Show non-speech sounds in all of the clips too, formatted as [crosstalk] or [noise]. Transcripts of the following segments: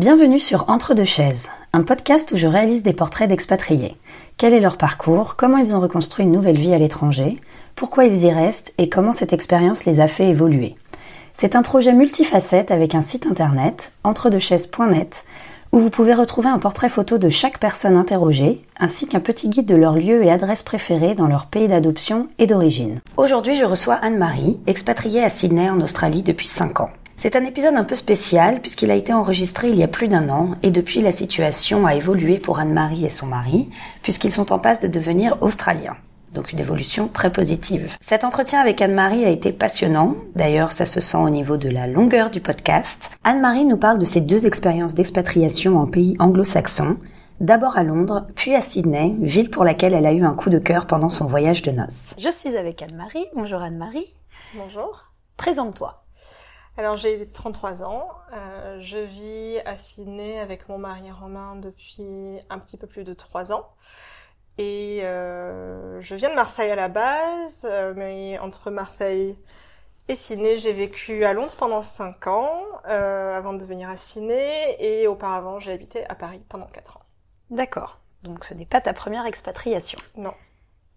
Bienvenue sur Entre deux chaises, un podcast où je réalise des portraits d'expatriés. Quel est leur parcours, comment ils ont reconstruit une nouvelle vie à l'étranger, pourquoi ils y restent? Et comment cette expérience les a fait évoluer? C'est un projet multifacette avec un site internet, entredechaises.net, où vous pouvez retrouver un portrait photo de chaque personne interrogée, ainsi qu'un petit guide de leur lieu et adresse préférée dans leur pays d'adoption et d'origine. Aujourd'hui, je reçois Anne-Marie, expatriée à Sydney en Australie depuis 5 ans. C'est un épisode un peu spécial puisqu'il a été enregistré il y a plus d'un an et depuis la situation a évolué pour Anne-Marie et son mari puisqu'ils sont en passe de devenir australiens. Donc une évolution très positive. Cet entretien avec Anne-Marie a été passionnant. D'ailleurs, ça se sent au niveau de la longueur du podcast. Anne-Marie nous parle de ses deux expériences d'expatriation en pays anglo-saxon. D'abord à Londres, puis à Sydney, ville pour laquelle elle a eu un coup de cœur pendant son voyage de noces. Je suis avec Anne-Marie. Bonjour Anne-Marie. Bonjour. Présente-toi. Alors j'ai 33 ans, euh, je vis à Sydney avec mon mari Romain depuis un petit peu plus de 3 ans. Et euh, je viens de Marseille à la base, euh, mais entre Marseille et Sydney, j'ai vécu à Londres pendant 5 ans euh, avant de venir à Sydney et auparavant j'ai habité à Paris pendant 4 ans. D'accord. Donc ce n'est pas ta première expatriation? Non.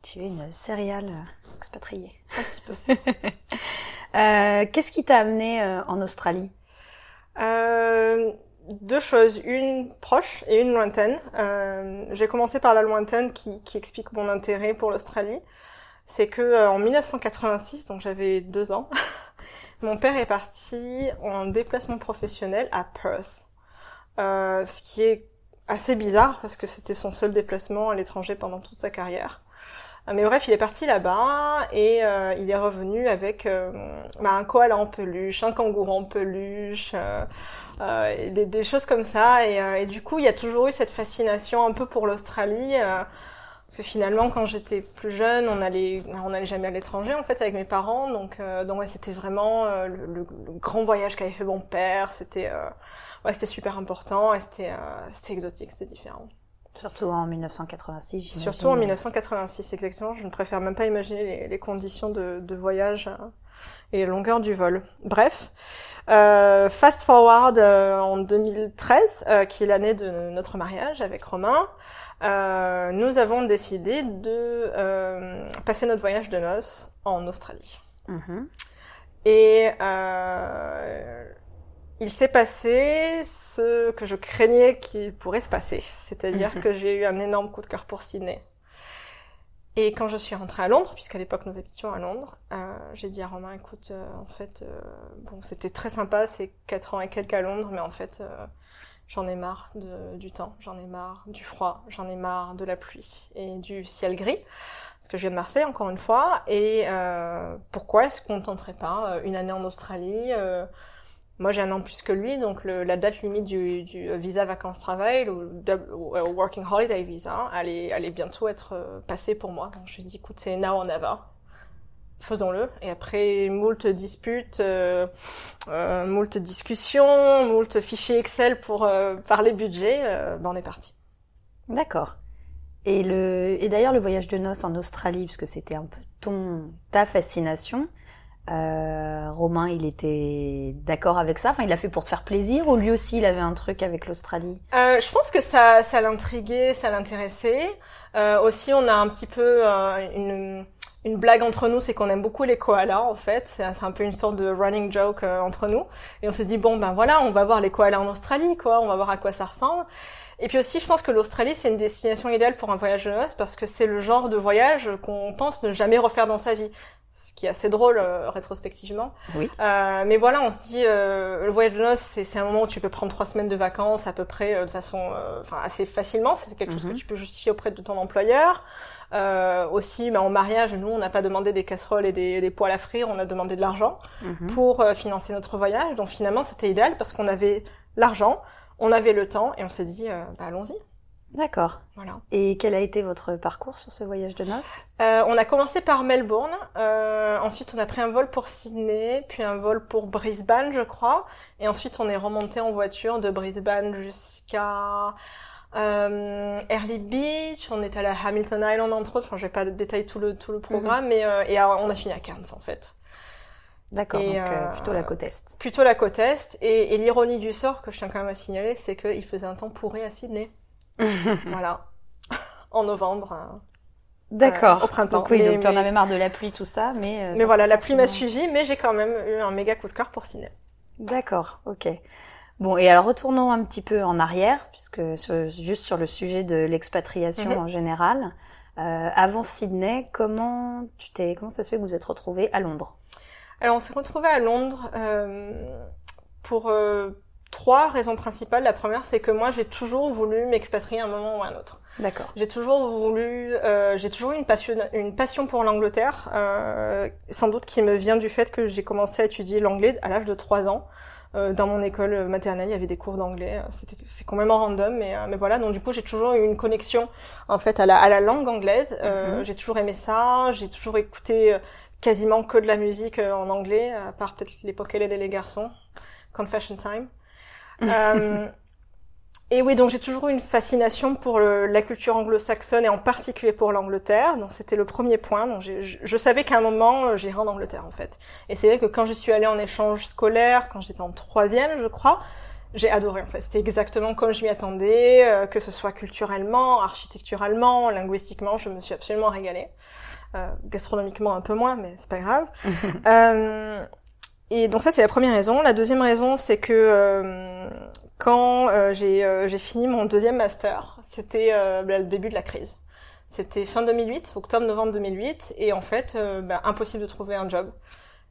Tu es une céréale expatriée. Un petit peu. [laughs] Qu'est-ce qui t'a amené en Australie? Deux choses, une proche et une lointaine. Euh, j'ai commencé par la lointaine qui, qui explique mon intérêt pour l'Australie. C'est que euh, en 1986, donc j'avais deux ans, [laughs] mon père est parti en déplacement professionnel à Perth, euh, ce qui est assez bizarre parce que c'était son seul déplacement à l'étranger pendant toute sa carrière. Euh, mais bref, il est parti là-bas et euh, il est revenu avec bah, un koala en peluche, un kangourou en peluche, euh, des, des, choses comme ça. Et, euh, du coup, il y a toujours eu cette fascination un peu pour l'Australie. Euh, parce que finalement, quand j'étais plus jeune, on allait, on allait jamais à l'étranger en fait avec mes parents. Donc, donc c'était vraiment le, grand voyage qu'avait fait mon père. C'était, super important et c'était exotique, c'était différent. Surtout en 1986. Surtout en 1986, exactement. Je ne préfère même pas imaginer les, les conditions de, de voyage et la longueur du vol. Bref, euh, fast forward euh, en 2013, euh, qui est l'année de notre mariage avec Romain, euh, nous avons décidé de euh, passer notre voyage de noces en Australie. Mm-hmm. Et il s'est passé ce que je craignais qu'il pourrait se passer, c'est-à-dire mm-hmm. que j'ai eu un énorme coup de cœur pour Sydney. Et quand je suis rentrée à Londres, puisqu'à l'époque nous habitions à Londres, euh, j'ai dit à Romain, écoute, euh, en fait, euh, bon, c'était très sympa, c'est quatre ans et quelques à Londres, mais en fait, j'en ai marre de, du temps, j'en ai marre du froid, j'en ai marre de la pluie et du ciel gris, parce que je viens de Marseille encore une fois, et pourquoi est-ce qu'on ne tenterait pas une année en Australie moi, j'ai un an plus que lui, donc la date limite du, du visa vacances-travail, ou, Working Holiday Visa, allait, allait bientôt être euh, passée pour moi. Donc, je lui ai dit, écoute, c'est now or never. Faisons-le. Et après moult disputes, euh, euh, moult discussions, moult fichiers Excel pour euh, parler budget, euh, ben on est parti. D'accord. Et, le, et d'ailleurs, le voyage de noces en Australie, parce que c'était un peu ton, ta fascination, euh, Romain, il était d'accord avec ça. Enfin, il l'a fait pour te faire plaisir, ou lui aussi, il avait un truc avec l'Australie? Euh, je pense que ça, ça l'intriguait, ça l'intéressait. Euh, aussi, on a un petit peu euh, une, une blague entre nous, c'est qu'on aime beaucoup les koalas en fait. C'est un peu une sorte de running joke euh, entre nous. Et on s'est dit bon ben voilà, on va voir les koalas en Australie, quoi. On va voir à quoi ça ressemble. Et puis aussi, je pense que l'Australie, c'est une destination idéale pour un voyage de noces parce que c'est le genre de voyage qu'on pense ne jamais refaire dans sa vie ce qui est assez drôle euh, rétrospectivement. Oui. Euh, mais voilà, on se dit euh, le voyage de noces, c'est un moment où tu peux prendre trois semaines de vacances à peu près euh, de façon, euh, enfin assez facilement. C'est quelque chose que mhm. tu peux justifier auprès de ton employeur. aussi, bah, en mariage, nous, on n'a pas demandé des casseroles et des, des, poêles à frire, on a demandé de l'argent mhm. pour financer notre voyage. Donc finalement, c'était idéal parce qu'on avait l'argent, on avait le temps et on s'est dit, bah, allons-y. D'accord. Voilà. Et quel a été votre parcours sur ce voyage de noces? Euh, On a commencé par Melbourne, euh, ensuite on a pris un vol pour Sydney, puis un vol pour Brisbane, je crois, et ensuite on est remonté en voiture de Brisbane jusqu'à euh, Early Beach, on est allé à Hamilton Island entre autres, enfin je vais pas détailler tout le tout le programme, mhm. mais euh, et on a fini à Cairns en fait. D'accord, donc Et, plutôt la côte est. Plutôt la côte est. Et, et l'ironie du sort que je tiens quand même à signaler, c'est qu'il faisait un temps pourri à Sydney. [laughs] voilà. en novembre. hein. D'accord. au printemps. Donc oui, Mais- donc tu en mais- avais marre de la pluie, tout ça, mais... euh, Mais voilà, la pluie m'a suivi, mais j'ai quand même eu un méga coup de cœur pour Sydney. D'accord, ok. Bon, et alors retournons un petit peu en arrière, puisque sur- juste sur le sujet de l'expatriation Mhm. en général. Euh, avant Sydney, comment tu t'es, comment ça se fait que vous êtes retrouvé à Londres? Alors, on s'est retrouvés à Londres euh, pour euh, trois raisons principales. La première, c'est que moi, j'ai toujours voulu m'expatrier à un moment ou à un autre. D'accord. J'ai toujours voulu, euh, j'ai toujours eu une passion, une passion pour l'Angleterre, euh, sans doute qui me vient du fait que j'ai commencé à étudier l'anglais à l'âge de 3 ans. Euh, dans mon école maternelle, il y avait des cours d'anglais. C'était, c'est complètement random, mais, euh, mais voilà. Donc du coup, j'ai toujours eu une connexion en fait à la, à la langue anglaise. Euh, Mhm. J'ai toujours aimé ça. J'ai toujours écouté euh, quasiment que de la musique euh, en anglais, à part peut-être l'époque Elle et les garçons, Confession Time. [laughs] Euh, et oui, donc j'ai toujours eu une fascination pour le- la culture anglo-saxonne et en particulier pour l'Angleterre. Donc c'était le premier point. Donc je, je savais qu'à un moment euh, j'irais en Angleterre en fait. Et c'est vrai que quand je suis allée en échange scolaire, quand j'étais en troisième, je crois, j'ai adoré en fait. C'était exactement comme je m'y attendais, euh, que ce soit culturellement, architecturalement, linguistiquement, je me suis absolument régalée. Euh, gastronomiquement un peu moins, mais c'est pas grave. [laughs] Euh, et donc ça c'est la première raison. La deuxième raison c'est que euh, quand euh, j'ai euh, fini mon deuxième master, c'était euh, bah, le début de la crise. C'était fin 2008, octobre-novembre 2008, et en fait euh, bah, impossible de trouver un job.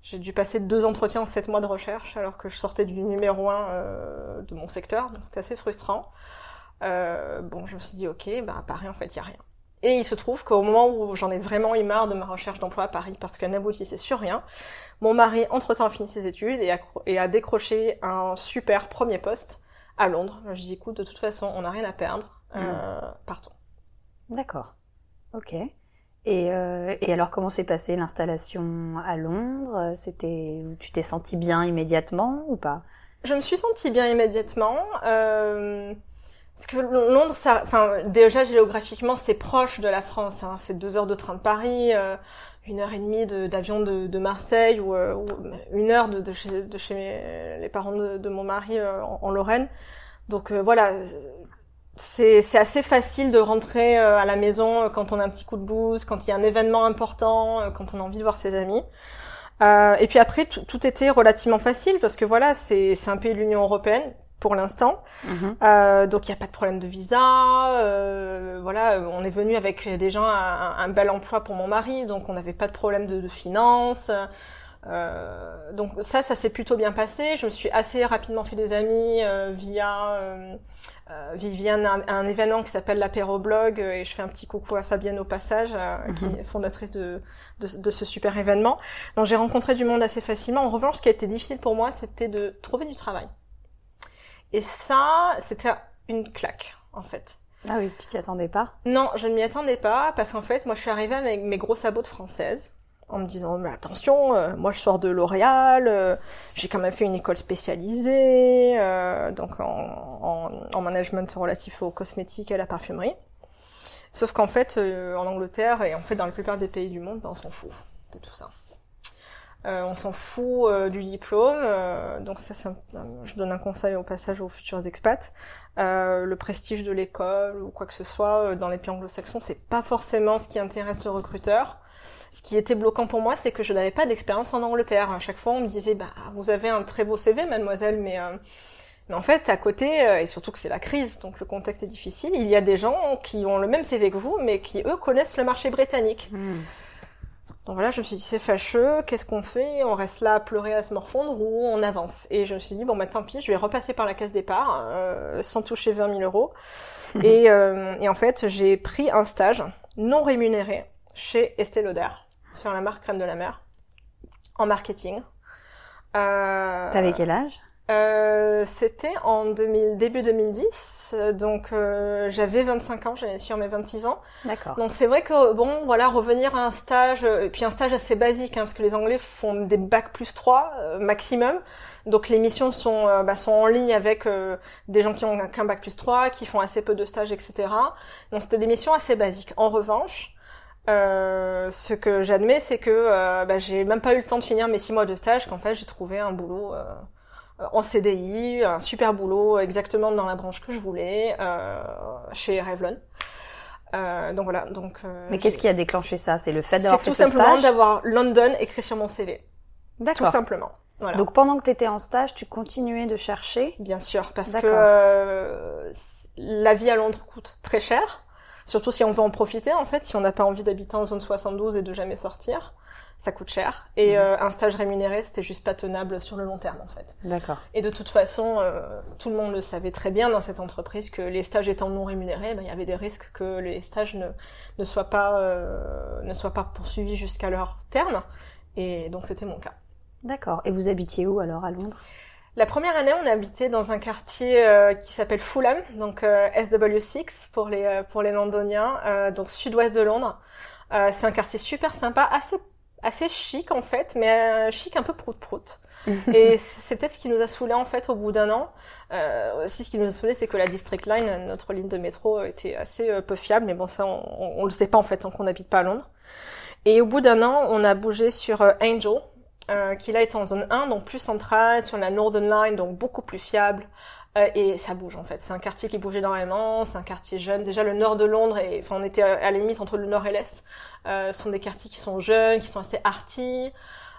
J'ai dû passer deux entretiens en sept mois de recherche alors que je sortais du numéro un euh, de mon secteur, donc c'était assez frustrant. Euh, bon, je me suis dit ok, bah à Paris en fait il y a rien. Et il se trouve qu'au moment où j'en ai vraiment eu marre de ma recherche d'emploi à Paris parce qu'elle n'aboutissait sur rien, mon mari entre-temps a fini ses études et a, et a décroché un super premier poste à Londres. Je dis écoute, de toute façon, on n'a rien à perdre, euh, partons. D'accord. Ok. Et, euh, et alors, comment s'est passée l'installation à Londres? C'était, tu t'es senti bien immédiatement ou pas? Je me suis sentie bien immédiatement. Euh, parce que Londres, ça, enfin, déjà géographiququement, c'est proche de la France. Hein, c'est deux heures de train de Paris, euh, une heure et demie de- d'avion de, Marseille ou, euh, une heure de, chez, les parents de, mon mari euh, en, Lorraine. Donc voilà, c'est assez facile de rentrer à la maison quand on a un petit coup de blues, quand il y a un événement important, quand on a envie de voir ses amis. Et puis après, tout, était relativement facile parce que voilà, c'est un pays de l'Union européenne pour l'instant. Mhm. Euh, donc il n'y a pas de problème de visa. Euh, voilà, on est venu avec des gens à un, un bel emploi pour mon mari, donc on n'avait pas de problème de, de finances. Euh, donc ça, ça s'est plutôt bien passé. Je me suis assez rapidement fait des amis euh, via euh, euh, Viviane, un, un événement qui s'appelle l'apéro blog, et je fais un petit coucou à Fabienne au passage, qui est fondatrice de, de, de ce super événement. Donc j'ai rencontré du monde assez facilement. En revanche, ce qui a été difficile pour moi, c'était de trouver du travail. Et ça, c'était une claque, en fait. Ah oui, tu t'y attendais pas? Non, je ne m'y attendais pas, parce qu'en fait, moi, je suis arrivée avec mes gros sabots de française, en me disant, mais attention, euh, moi, je sors de L'Oréal, euh, j'ai quand même fait une école spécialisée, euh, donc en, en, en management relatif aux cosmétiques et à la parfumerie. Sauf qu'en fait, en Angleterre, et en fait, dans la plupart des pays du monde, ben, on s'en fout de tout ça. Euh, on s'en fout euh, du diplôme, euh, donc ça, un- je donne un conseil au passage aux futurs expats. Euh, le prestige de l'école ou quoi que ce soit euh, dans les pays anglo-saxons, c'est pas forcément ce qui intéresse le recruteur. Ce qui était bloquant pour moi, c'est que je n'avais pas d'expérience en Angleterre. À chaque fois, on me disait, bah, vous avez un très beau CV, mademoiselle, mais, euh, mais en fait, à côté, et surtout que c'est la crise, donc le contexte est difficile, il y a des gens qui ont le même CV que vous, mais qui, eux, connaissent le marché britannique. Hmm. Donc voilà, je me suis dit c'est fâcheux, qu'est-ce qu'on fait? On reste là à pleurer, à se morfondre ou on avance Et je me suis dit bon bah tant pis, je vais repasser par la case départ euh, sans toucher 20 000 euros. [laughs] et, euh, et en fait, j'ai pris un stage non rémunéré chez Estée Lauder sur la marque Crème de la Mer en marketing. Euh, T'avais quel âge? Euh, C'était en 2000, début 2010, euh, donc euh, j'avais 25 ans, j'allais sur mes 26 ans. D'accord. Donc c'est vrai que bon voilà revenir à un stage euh, et puis un stage assez basique hein, parce que les Anglais font des bacs plus 3 euh, maximum. Donc les missions sont euh, bah, sont en ligne avec euh, des gens qui ont qu'un bac plus 3, qui font assez peu de stages etc. Donc c'était des missions assez basiques. En revanche, Euh, ce que j'admets, c'est que bah, j'ai même pas eu le temps de finir mes six mois de stage, qu'en fait j'ai trouvé un boulot euh, en CDI, un super boulot exactement dans la branche que je voulais, euh, chez Revlon. Euh, donc voilà. Donc. euh, Mais qu'est-ce qui a déclenché ça? C'est le fait d'avoir C'est fait tout ce simplement stage? d'avoir London écrit sur mon CV. Tout D'accord. simplement. Voilà. Donc pendant que tu étais en stage, tu continuais de chercher? Bien sûr, parce que euh, la vie à Londres coûte très cher, surtout si on veut en profiter en fait, si on n'a pas envie d'habiter en zone 72 et de jamais sortir, ça coûte cher. Et Mhm. euh, un stage rémunéré, c'était juste pas tenable sur le long terme en fait. D'accord. Et de toute façon, euh, tout le monde le savait très bien dans cette entreprise que les stages étant non rémunérés, ben, il y avait des risques que les stages ne, ne soient pas euh, ne soient pas poursuivis jusqu'à leur terme. Et donc c'était mon cas. D'accord. Et vous habitiez où alors à Londres? La première année, on habitait dans un quartier euh, qui s'appelle Fulham, donc euh, SW6 pour les euh, pour les Londoniens, euh, donc sud-ouest de Londres. Euh, c'est un quartier super sympa, assez assez chic en fait, mais euh, chic un peu prout-prout. [laughs] Et c'est peut-être ce qui nous a saoulé en fait au bout d'un an. Euh, aussi, ce qui nous a saoulé, c'est que la District Line, notre ligne de métro, était assez euh, peu fiable. Mais bon, ça, on, on, le sait pas en fait tant qu'on n'habite pas à Londres. Et au bout d'un an, on a bougé sur euh, Angel, euh, qui là est en zone 1, donc plus centrale, sur la Northern Line, donc beaucoup plus fiable. Euh, et ça bouge en fait. C'est un quartier qui bouge énormément. C'est un quartier jeune. Déjà le nord de Londres, et enfin on était à à la limite entre le nord et l'est. Euh, ce sont des quartiers qui sont jeunes, qui sont assez arty,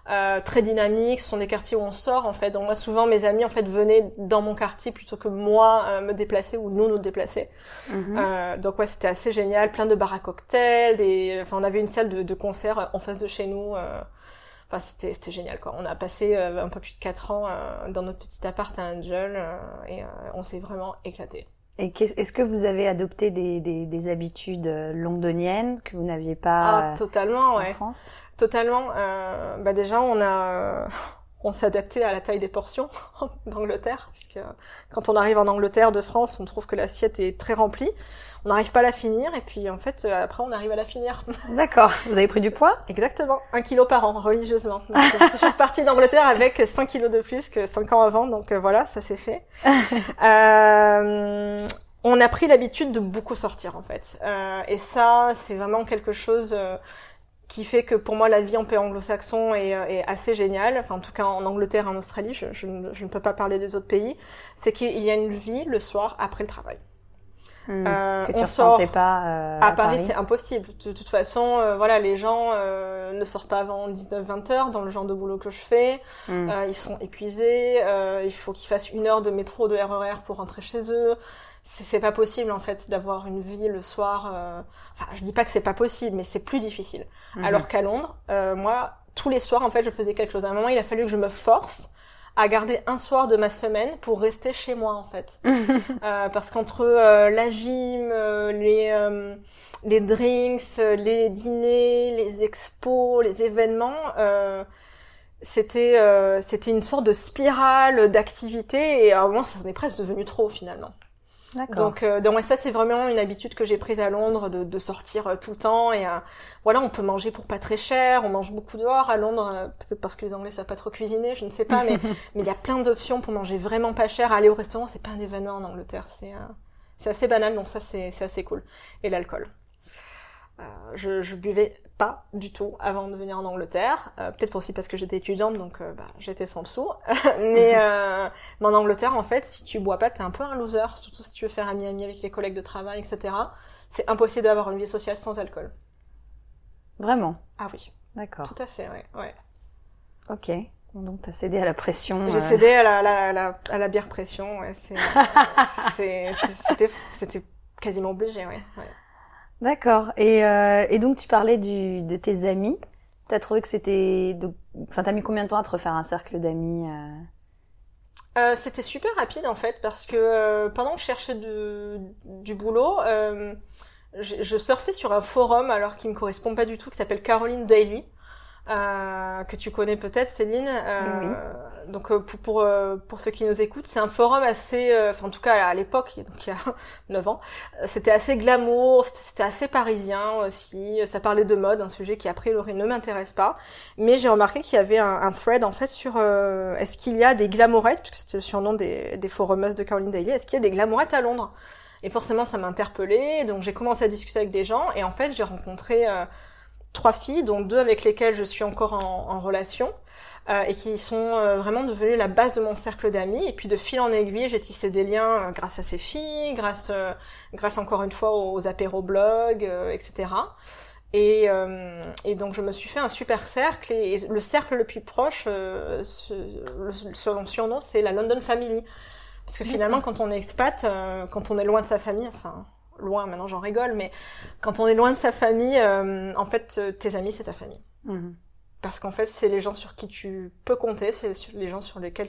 euh, très dynamiques. Ce sont des quartiers où on sort en fait. Donc moi souvent mes amis en fait venaient dans mon quartier plutôt que moi euh, me déplacer ou nous nous déplacer. Mhm. Euh, donc ouais, c'était assez génial, plein de bars à cocktails, des, enfin on avait une salle de, de concert en face de chez nous. Enfin c'était c'était génial quoi. On a passé euh, un peu plus de quatre ans euh, dans notre petit appart à Angel euh, et euh, on s'est vraiment éclaté. Et est-ce que vous avez adopté des, des, des habitudes londoniennes que vous n'aviez pas Ah totalement en ouais, France? Totalement. Euh, bah déjà on a on s'est adapté à la taille des portions [laughs] d'Angleterre puisque quand on arrive en Angleterre de France, on trouve que l'assiette est très remplie. On n'arrive pas à la finir et puis en fait euh, après on arrive à la finir. [laughs] D'accord. Vous avez pris du poids? Exactement, un kilo par an, religieusement. Donc, euh, je suis repartie d'Angleterre avec 5 kilos de plus que 5 ans avant, donc euh, voilà, ça s'est fait. [laughs] Euh, on a pris l'habitude de beaucoup sortir, en fait. Euh, et ça, c'est vraiment quelque chose euh, qui fait que pour moi, la vie en pays anglo-saxon est, euh, est assez géniale. Enfin, en tout cas, en Angleterre et en Australie, je, je ne- je ne peux pas parler des autres pays. C'est qu'il y a une vie le soir après le travail. Euh, que tu on sort- ressentais pas euh, à Paris, c'est impossible. De toute façon, euh, voilà, les gens ne sortent pas avant 19-20 heures dans le genre de boulot que je fais. Hmm. Ils sont épuisés. il faut qu'ils fassent une heure de métro, de RER pour rentrer chez eux. C'est pas possible en fait d'avoir une vie le soir. euh, Enfin, je dis pas que c'est pas possible, mais c'est plus difficile. Mhm. Alors qu'à Londres, euh, moi, tous les soirs, en fait, je faisais quelque chose. À un moment, il a fallu que je me force à garder un soir de ma semaine pour rester chez moi, en fait. [laughs] Euh, parce qu'entre euh, la gym, euh, les, euh, les drinks, euh, les dîners, les expos, les événements, euh, c'était euh, c'était une sorte de spirale d'activité et à un moment ça en est presque devenu trop finalement. Donc, euh, donc ouais, ça c'est vraiment une habitude que j'ai prise à Londres de, de sortir euh, tout le temps et euh, voilà on peut manger pour pas très cher, on mange beaucoup dehors à Londres, euh, peut-être parce que les Anglais savent pas trop cuisiner, je ne sais pas, mais [laughs] mais il y a plein d'options pour manger vraiment pas cher. Aller au restaurant c'est pas un événement en Angleterre, c'est euh, c'est assez banal donc ça c'est c'est assez cool. Et l'alcool. Euh, je, je buvais pas du tout avant de venir en Angleterre, euh, peut-être aussi parce que j'étais étudiante donc euh, bah, j'étais sans le sou. [laughs] mais, euh, mais en Angleterre en fait si tu bois pas t'es un peu un loser, surtout si tu veux faire un Miami avec les collègues de travail etc. C'est impossible d'avoir une vie sociale sans alcool. Vraiment? Ah oui, D'accord. tout à fait, ouais. ouais. Ok. Donc t'as cédé à la pression. J'ai euh, cédé à la, la, la- à la bière pression, ouais, [laughs] c'était quasiment obligé, ouais. ouais. D'accord. Et, euh, et donc tu parlais du, de tes amis. T'as trouvé que c'était, enfin t'as mis combien de temps à te refaire un cercle d'amis euh? Euh, c'était super rapide en fait parce que pendant que je cherchais du, du boulot, je, je surfais sur un forum alors qui me correspond pas du tout, qui s'appelle Caroline Daily, que tu connais peut-être Céline. Euh, Donc euh, pour pour, euh, pour ceux qui nous écoutent, c'est un forum assez, euh, enfin en tout cas à l'époque, donc il y a [laughs] 9 ans, c'était assez glamour, c'était assez parisien aussi. Ça parlait de mode, un sujet qui a priori ne m'intéresse pas. Mais j'ai remarqué qu'il y avait un, un thread en fait sur euh, est-ce qu'il y a des glamourettes, puisque c'était le surnom des, des forumeuses de Caroline Daly, est-ce qu'il y a des glamourettes à Londres? Et forcément ça m'a interpellée, donc j'ai commencé à discuter avec des gens, et en fait j'ai rencontré euh, trois filles, dont deux avec lesquelles je suis encore en, en relation. Euh, et qui sont euh, vraiment devenues la base de mon cercle d'amis. Et puis de fil en aiguille, j'ai tissé des liens euh, grâce à ces filles, grâce, grâce encore une fois aux, apéro-blogs, etc. Et, et, donc je me suis fait un super cercle et, le cercle le plus proche, selon surnom, c'est la London Family. Parce que finalement, quand on est expat, quand on est loin de sa famille, enfin loin, maintenant j'en rigole, mais quand on est loin de sa famille, en fait, tes amis, c'est ta famille. Mhm. Parce qu'en fait, c'est les gens sur qui tu peux compter, c'est les gens sur lesquels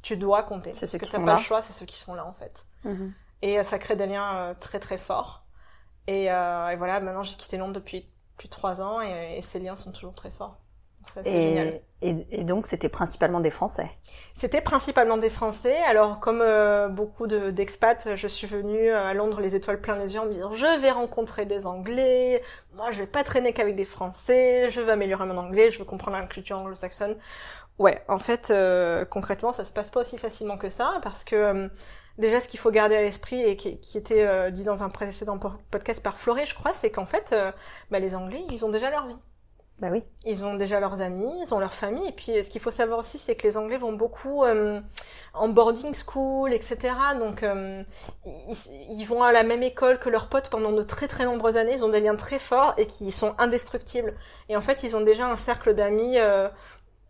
tu dois compter. C'est ceux que qui sont pas là. le choix, c'est ceux qui sont là en fait. Mhm. Et euh, ça crée des liens euh, très très forts. Et, euh, et voilà, maintenant j'ai quitté Londres depuis plus de trois ans et, et, ces liens sont toujours très forts. Et, et, donc, c'était principalement des Français C'était principalement des Français. Alors, comme euh, beaucoup d'expats, je suis venue à Londres les étoiles plein les yeux en me disant je vais rencontrer des Anglais, moi je vais pas traîner qu'avec des Français, je veux améliorer mon anglais, je veux comprendre la culture anglo-saxonne. Ouais, en fait, euh, concrètement, ça se passe pas aussi facilement que ça, parce que euh, déjà, ce qu'il faut garder à l'esprit et qui, qui était dit dans un précédent podcast par Floré, je crois, c'est qu'en fait, bah, les Anglais, ils ont déjà leur vie. Bah oui. Ils ont déjà leurs amis, ils ont leur famille. Et puis, ce qu'il faut savoir aussi, c'est que les Anglais vont beaucoup euh, en boarding school, etc. Donc, euh, ils, vont à la même école que leurs potes pendant de très très nombreuses années. Ils ont des liens très forts et qui sont indestructibles. Et en fait, ils ont déjà un cercle d'amis euh,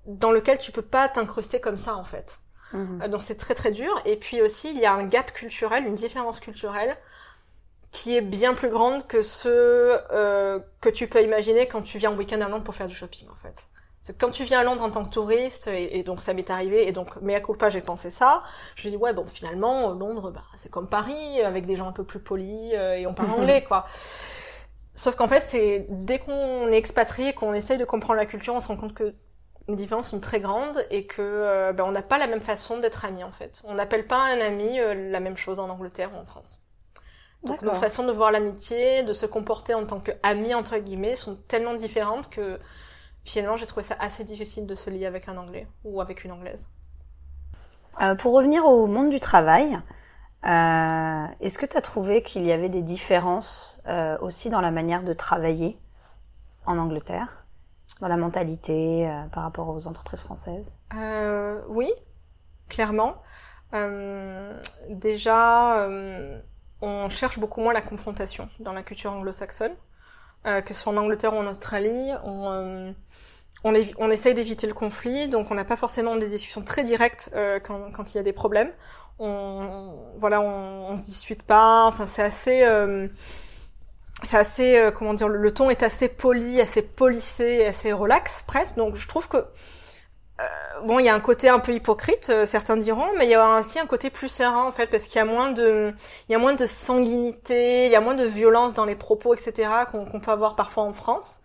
dans lequel tu peux pas t'incruster comme ça, en fait. Mhm. Donc, c'est très très dur. Et puis aussi, il y a un gap culturel, une différence culturelle qui est bien plus grande que ce euh, que tu peux imaginer quand tu viens en week-end à Londres pour faire du shopping en fait. C'est quand tu viens à Londres en tant que touriste, et, donc ça m'est arrivé, et donc mais à pas j'ai pensé ça, je me dis ouais bon finalement Londres bah, c'est comme Paris, avec des gens un peu plus polis, euh, et on parle [laughs] anglais quoi. Sauf qu'en fait c'est dès qu'on est expatrié, qu'on essaye de comprendre la culture, on se rend compte que les différences sont très grandes et que euh, ben, on n'a pas la même façon d'être ami en fait. On n'appelle pas un ami la même chose en Angleterre ou en France. Donc nos façons de voir l'amitié, de se comporter en tant qu'amis entre guillemets, sont tellement différentes que finalement j'ai trouvé ça assez difficile de se lier avec un anglais ou avec une anglaise. Euh, pour revenir au monde du travail, euh, est-ce que tu as trouvé qu'il y avait des différences euh, aussi dans la manière de travailler en Angleterre, dans la mentalité euh, par rapport aux entreprises françaises? Euh, Oui, clairement. déjà on cherche beaucoup moins la confrontation dans la culture anglo-saxonne, euh, que soit en Angleterre ou en Australie. On, euh, on, essaye d'éviter le conflit, donc on n'a pas forcément des discussions très directes euh, quand, quand, il y a des problèmes. On, voilà, on, on se dispute pas. Enfin, c'est assez, euh, c'est assez, euh, comment dire, le, le, ton est assez poli, assez polissé, assez relax presque. Donc, je trouve que bon, il y a un côté un peu hypocrite, euh, certains diront, mais il y a aussi un côté plus serein en fait, parce qu'il y a moins de, il y a moins de sanguinité, il y a moins de violence dans les propos, etc. qu'on peut avoir parfois en France.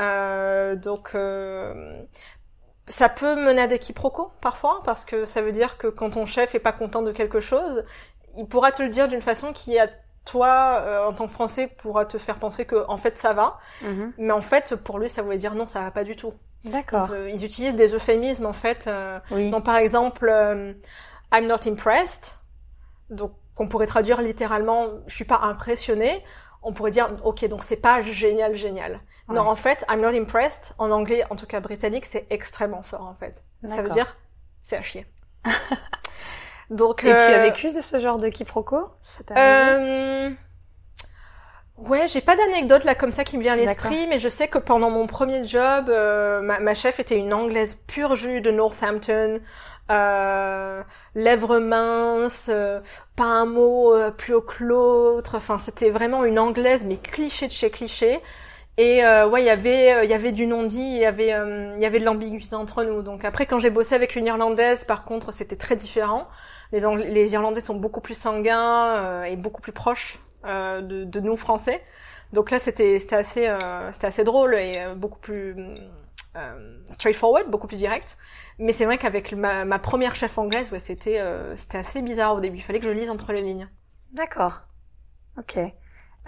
Euh, donc euh, ça peut mener à des quiproquos parfois, parce que ça veut dire que quand ton chef est pas content de quelque chose, il pourra te le dire d'une façon qui à toi, en tant que Français, pourra te faire penser que en fait ça va, mm-hmm. mais en fait pour lui ça voulait dire non, ça va pas du tout. D'accord. Euh, ils utilisent des euphémismes en fait. Euh, donc par exemple, euh, I'm not impressed. Donc qu'on pourrait traduire littéralement, je suis pas impressionné. On pourrait dire, ok, donc c'est pas génial, génial. Non, en fait, I'm not impressed. En anglais, en tout cas britannique, c'est extrêmement fort en fait. Ça veut dire, c'est à chier. [laughs] donc. Et tu as vécu de ce genre de quiproquo? Euh... Ouais, j'ai pas d'anecdote là comme ça qui me vient à l'esprit, mais je sais que pendant mon premier job, euh, ma, ma, chef était une anglaise pure jus de Northampton, euh, lèvres minces, euh, pas un mot euh, plus haut que l'autre. Enfin, c'était vraiment une anglaise, mais cliché de chez cliché. Et ouais, il y avait, il y avait du non-dit, il y avait, il y avait de l'ambiguïté entre nous. Donc après, quand j'ai bossé avec une Irlandaise, par contre, c'était très différent. Les, les Irlandais sont beaucoup plus sanguins et beaucoup plus proches euh, de, de, nous français. Donc là, c'était c'était assez euh, c'était assez drôle et euh, beaucoup plus straightforward, beaucoup plus direct. Mais c'est vrai qu'avec ma, ma, première chef anglaise, ouais, c'était c'était assez bizarre au début. Il fallait que je lise entre les lignes. D'accord. Ok.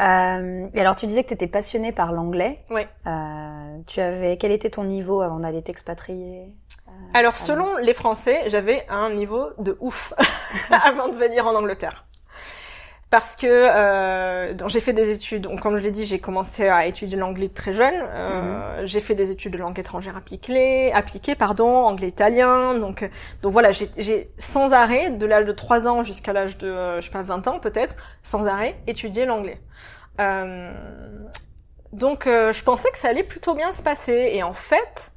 Euh, et alors, tu disais que tu étais passionnée par l'anglais. Oui. Euh, tu avais quel était ton niveau avant d'aller t'expatrier euh, Alors, selon les Français, j'avais un niveau de ouf [laughs] avant de venir en Angleterre. Parce que euh, j'ai fait des études. Donc, comme je l'ai dit, j'ai commencé à étudier l'anglais très jeune. Euh, J'ai fait des études de langue étrangère appliquée, appliquée, pardon, anglais-italien. Donc, donc voilà, j'ai sans arrêt, de l'âge de 3 ans jusqu'à l'âge de, euh, je sais pas, 20 ans peut-être, sans arrêt, étudié l'anglais. Euh, donc, euh, je pensais que ça allait plutôt bien se passer. Et en fait,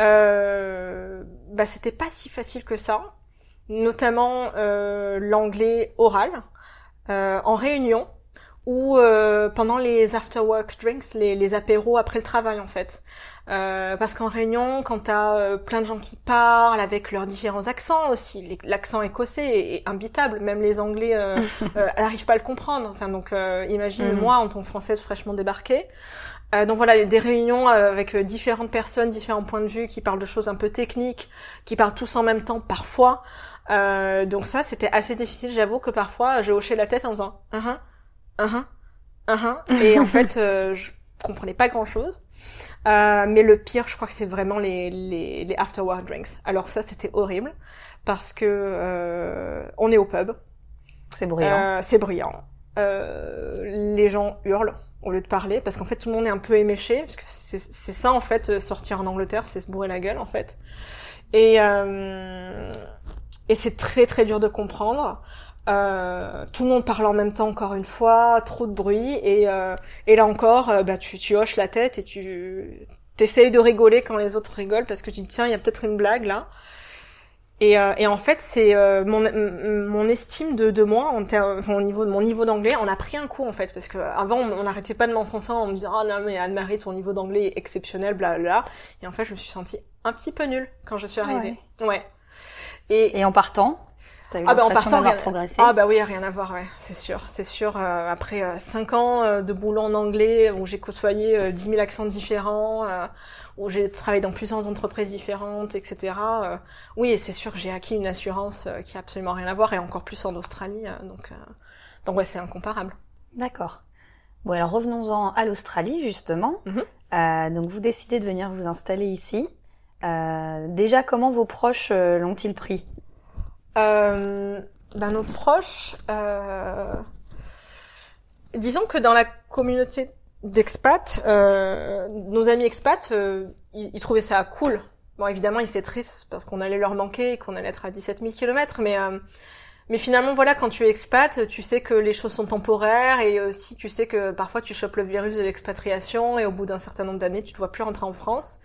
euh, bah, c'était pas si facile que ça. Notamment l'anglais oral. Euh, en réunion ou euh, pendant les after work drinks, les, les, apéros après le travail en fait. Euh, parce qu'en réunion, quand t'as euh, plein de gens qui parlent avec leurs différents accents aussi, l'accent écossais est, imbitable, même les Anglais euh, [laughs] n'arrivent pas à le comprendre. Enfin donc imagine mhm. moi en tant que Française fraîchement débarquée. donc voilà, des réunions avec différentes personnes, différents points de vue qui parlent de choses un peu techniques, qui parlent tous en même temps parfois. Euh, donc ça, c'était assez difficile. J'avoue que parfois, j'ai hoché la tête en faisant un -huh, un -huh, et en fait, euh, je comprenais pas grand chose. Euh, mais le pire, je crois que c'est vraiment les, les, les afterwork drinks. Alors ça, c'était horrible parce que euh, on est au pub. C'est bruyant. Euh, c'est bruyant. Euh, les gens hurlent au lieu de parler parce qu'en fait tout le monde est un peu éméché parce que c'est ça en fait sortir en Angleterre, c'est se bourrer la gueule en fait. Et euh, et c'est très très dur de comprendre. Euh, tout le monde parle en même temps encore une fois, trop de bruit et, euh, et là encore, euh, bah, tu, tu hoches la tête et tu t'essayes de rigoler quand les autres rigolent parce que tu te dis tiens il y a peut-être une blague là. Et, euh, et en fait c'est euh, mon, mon estime de, de moi en termes, au niveau de mon niveau d'anglais, on a pris un coup en fait parce que avant on n'arrêtait pas de m'encenser en me disant ah non mais Anne-Marie ton niveau d'anglais est exceptionnel bla bla et en fait je me suis sentie un petit peu nulle quand je suis arrivée. ouais. Et, en partant ah bah en partant rien... ah bah oui rien à voir ouais c'est sûr c'est sûr euh, après euh, cinq ans euh, de boulot en anglais où j'ai côtoyé dix mille accents différents où j'ai travaillé dans plusieurs entreprises différentes etc oui c'est sûr que j'ai acquis une assurance qui a absolument rien à voir et encore plus en Australie donc donc ouais c'est incomparable. D'accord. Bon alors revenons-en à l'Australie justement. Mm-hmm. donc vous décidez de venir vous installer ici euh, déjà, comment vos proches euh, l'ont-ils pris? Euh, ben, Nos proches, disons que dans la communauté d'expats, nos amis expats, ils, ils, trouvaient ça cool. Bon, évidemment, ils étaient tristes parce qu'on allait leur manquer et qu'on allait être à 17 000 kilomètres, mais mais finalement, voilà, quand tu es expat, tu sais que les choses sont temporaires et aussi tu sais que parfois tu chopes le virus de l'expatriation et au bout d'un certain nombre d'années, tu ne dois plus rentrer en France.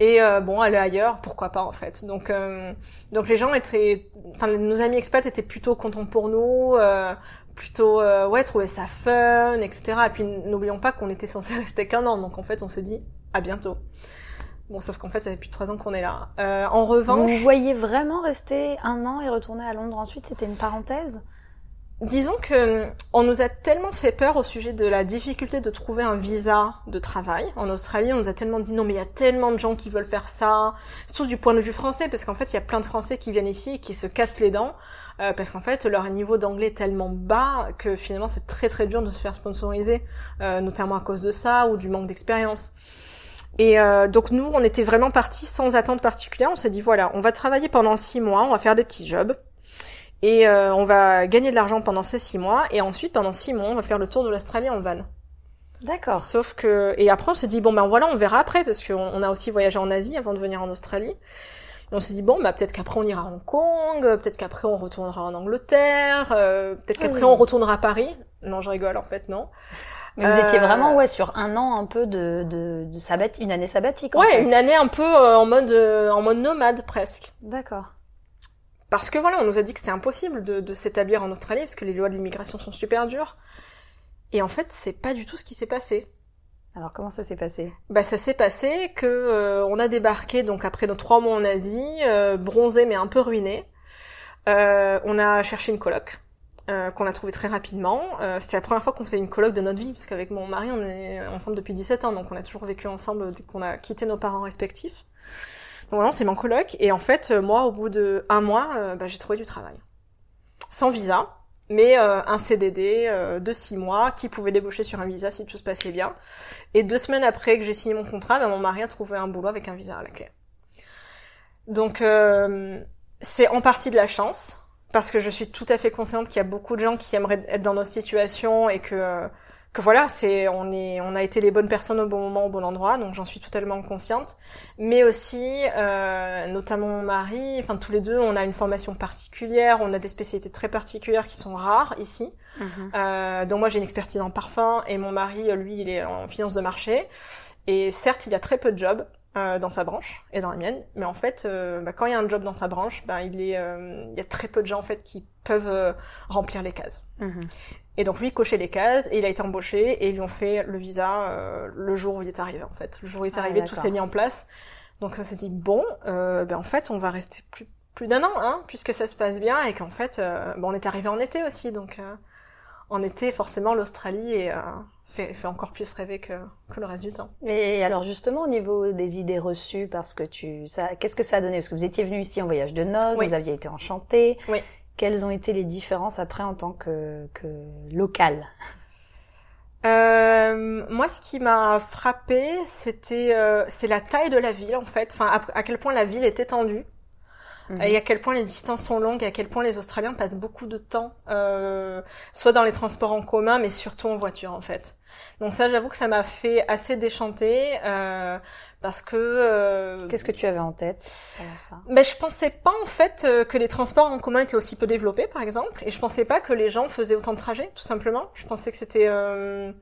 Et euh, bon, aller ailleurs, pourquoi pas en fait. Donc, euh, donc les gens étaient, enfin nos amis expats étaient plutôt contents pour nous, euh, plutôt euh, ouais trouvaient ça fun, etc. Et puis n'oublions pas qu'on était censé [laughs] rester qu'un an, donc en fait on s'est dit à bientôt. Bon, sauf qu'en fait ça fait plus de trois ans qu'on est là. en revanche, vous voyez vraiment rester un an et retourner à Londres ensuite, c'était une parenthèse? Disons que on nous a tellement fait peur au sujet de la difficulté de trouver un visa de travail. En Australie, on nous a tellement dit non mais il y a tellement de gens qui veulent faire ça, surtout du point de vue français, parce qu'en fait il y a plein de Français qui viennent ici et qui se cassent les dents, euh, parce qu'en fait leur niveau d'anglais est tellement bas que finalement c'est très très dur de se faire sponsoriser, euh, notamment à cause de ça ou du manque d'expérience. Et euh, donc nous, on était vraiment partis sans attente particulière. On s'est dit voilà, on va travailler pendant six mois, on va faire des petits jobs. Et euh, on va gagner de l'argent pendant ces six mois, et ensuite pendant six mois, on va faire le tour de l'Australie en van. D'accord. Sauf que et après on s'est dit bon ben voilà, on verra après parce qu'on on a aussi voyagé en Asie avant de venir en Australie. Et on s'est dit bon bah peut-être qu'après on ira à Hong Kong, peut-être qu'après on retournera en Angleterre, euh, peut-être qu'après on retournera à Paris. Non, je rigole en fait non. Mais vous étiez vraiment ouais sur un an un peu de de, de sabbat, une année sabbatique. En ouais, une année un peu euh, en mode en mode nomade presque. D'accord. Parce que voilà, on nous a dit que c'était impossible de, de s'établir en Australie parce que les lois de l'immigration sont super dures. Et en fait, c'est pas du tout ce qui s'est passé. Alors comment ça s'est passé? Bah ça s'est passé que euh, on a débarqué donc après nos trois mois en Asie, euh, bronzé mais un peu ruiné. Euh, on a cherché une coloc euh, qu'on a trouvé très rapidement. Euh, C'était la première fois qu'on faisait une coloc de notre vie parce qu'avec mon mari on est ensemble depuis 17 ans donc on a toujours vécu ensemble dès qu'on a quitté nos parents respectifs. Donc c'est mon coloc. Et en fait, euh, moi, au bout de un mois, euh, bah, j'ai trouvé du travail. Sans visa, mais euh, un CDD de six mois qui pouvait débaucher sur un visa si tout se passait bien. Et deux semaines après que j'ai signé mon contrat, bah, mon mari a trouvé un boulot avec un visa à la clé. Donc c'est en partie de la chance, parce que je suis tout à fait consciente qu'il y a beaucoup de gens qui aimeraient être dans notre situation et que que voilà, c'est on est on a été les bonnes personnes au bon moment au bon endroit, donc j'en suis totalement consciente. Mais aussi, euh, notamment mon mari, enfin tous les deux, on a une formation particulière, on a des spécialités très particulières qui sont rares ici. Mhm. Euh, donc moi j'ai une expertise en parfum et mon mari, lui, il est en finance de marché. Et certes, il y a très peu de jobs, euh, dans sa branche et dans la mienne. Mais en fait, euh, bah, quand il y a un job dans sa branche, bah, il, est, euh, il y a très peu de gens en fait qui peuvent remplir les cases. Mhm. Et donc lui cochait les cases et il a été embauché et ils lui ont fait le visa le jour où il est arrivé en fait. Le jour où il est ah, arrivé, tout s'est mis en place. Donc on s'est dit bon, ben en fait on va rester plus plus d'un an, hein, puisque ça se passe bien et qu'en fait, bon, on est arrivé en été aussi, donc en été forcément l'Australie est fait, fait encore plus rêver que, que le reste du temps. Et alors justement au niveau des idées reçues, parce que tu, ça, qu'est-ce que ça a donné? Parce que vous étiez venu ici en voyage de noces, vous aviez été enchanté. Oui. Quelles ont été les différences après en tant que, que local? Euh, moi, ce qui m'a frappé, c'était euh, c'est la taille de la ville en fait. Enfin, à, quel point la ville est étendue. Mhm. Et à quel point les distances sont longues, et à quel point les Australiens passent beaucoup de temps, euh, soit dans les transports en commun, mais surtout en voiture en fait. Donc ça, j'avoue que ça m'a fait assez déchanter euh, parce que. Euh, Qu'est-ce que tu avais en tête ça? Ben je pensais pas en fait euh, que les transports en commun étaient aussi peu développés, par exemple, et je pensais pas que les gens faisaient autant de trajets, tout simplement. Je pensais que c'était euh,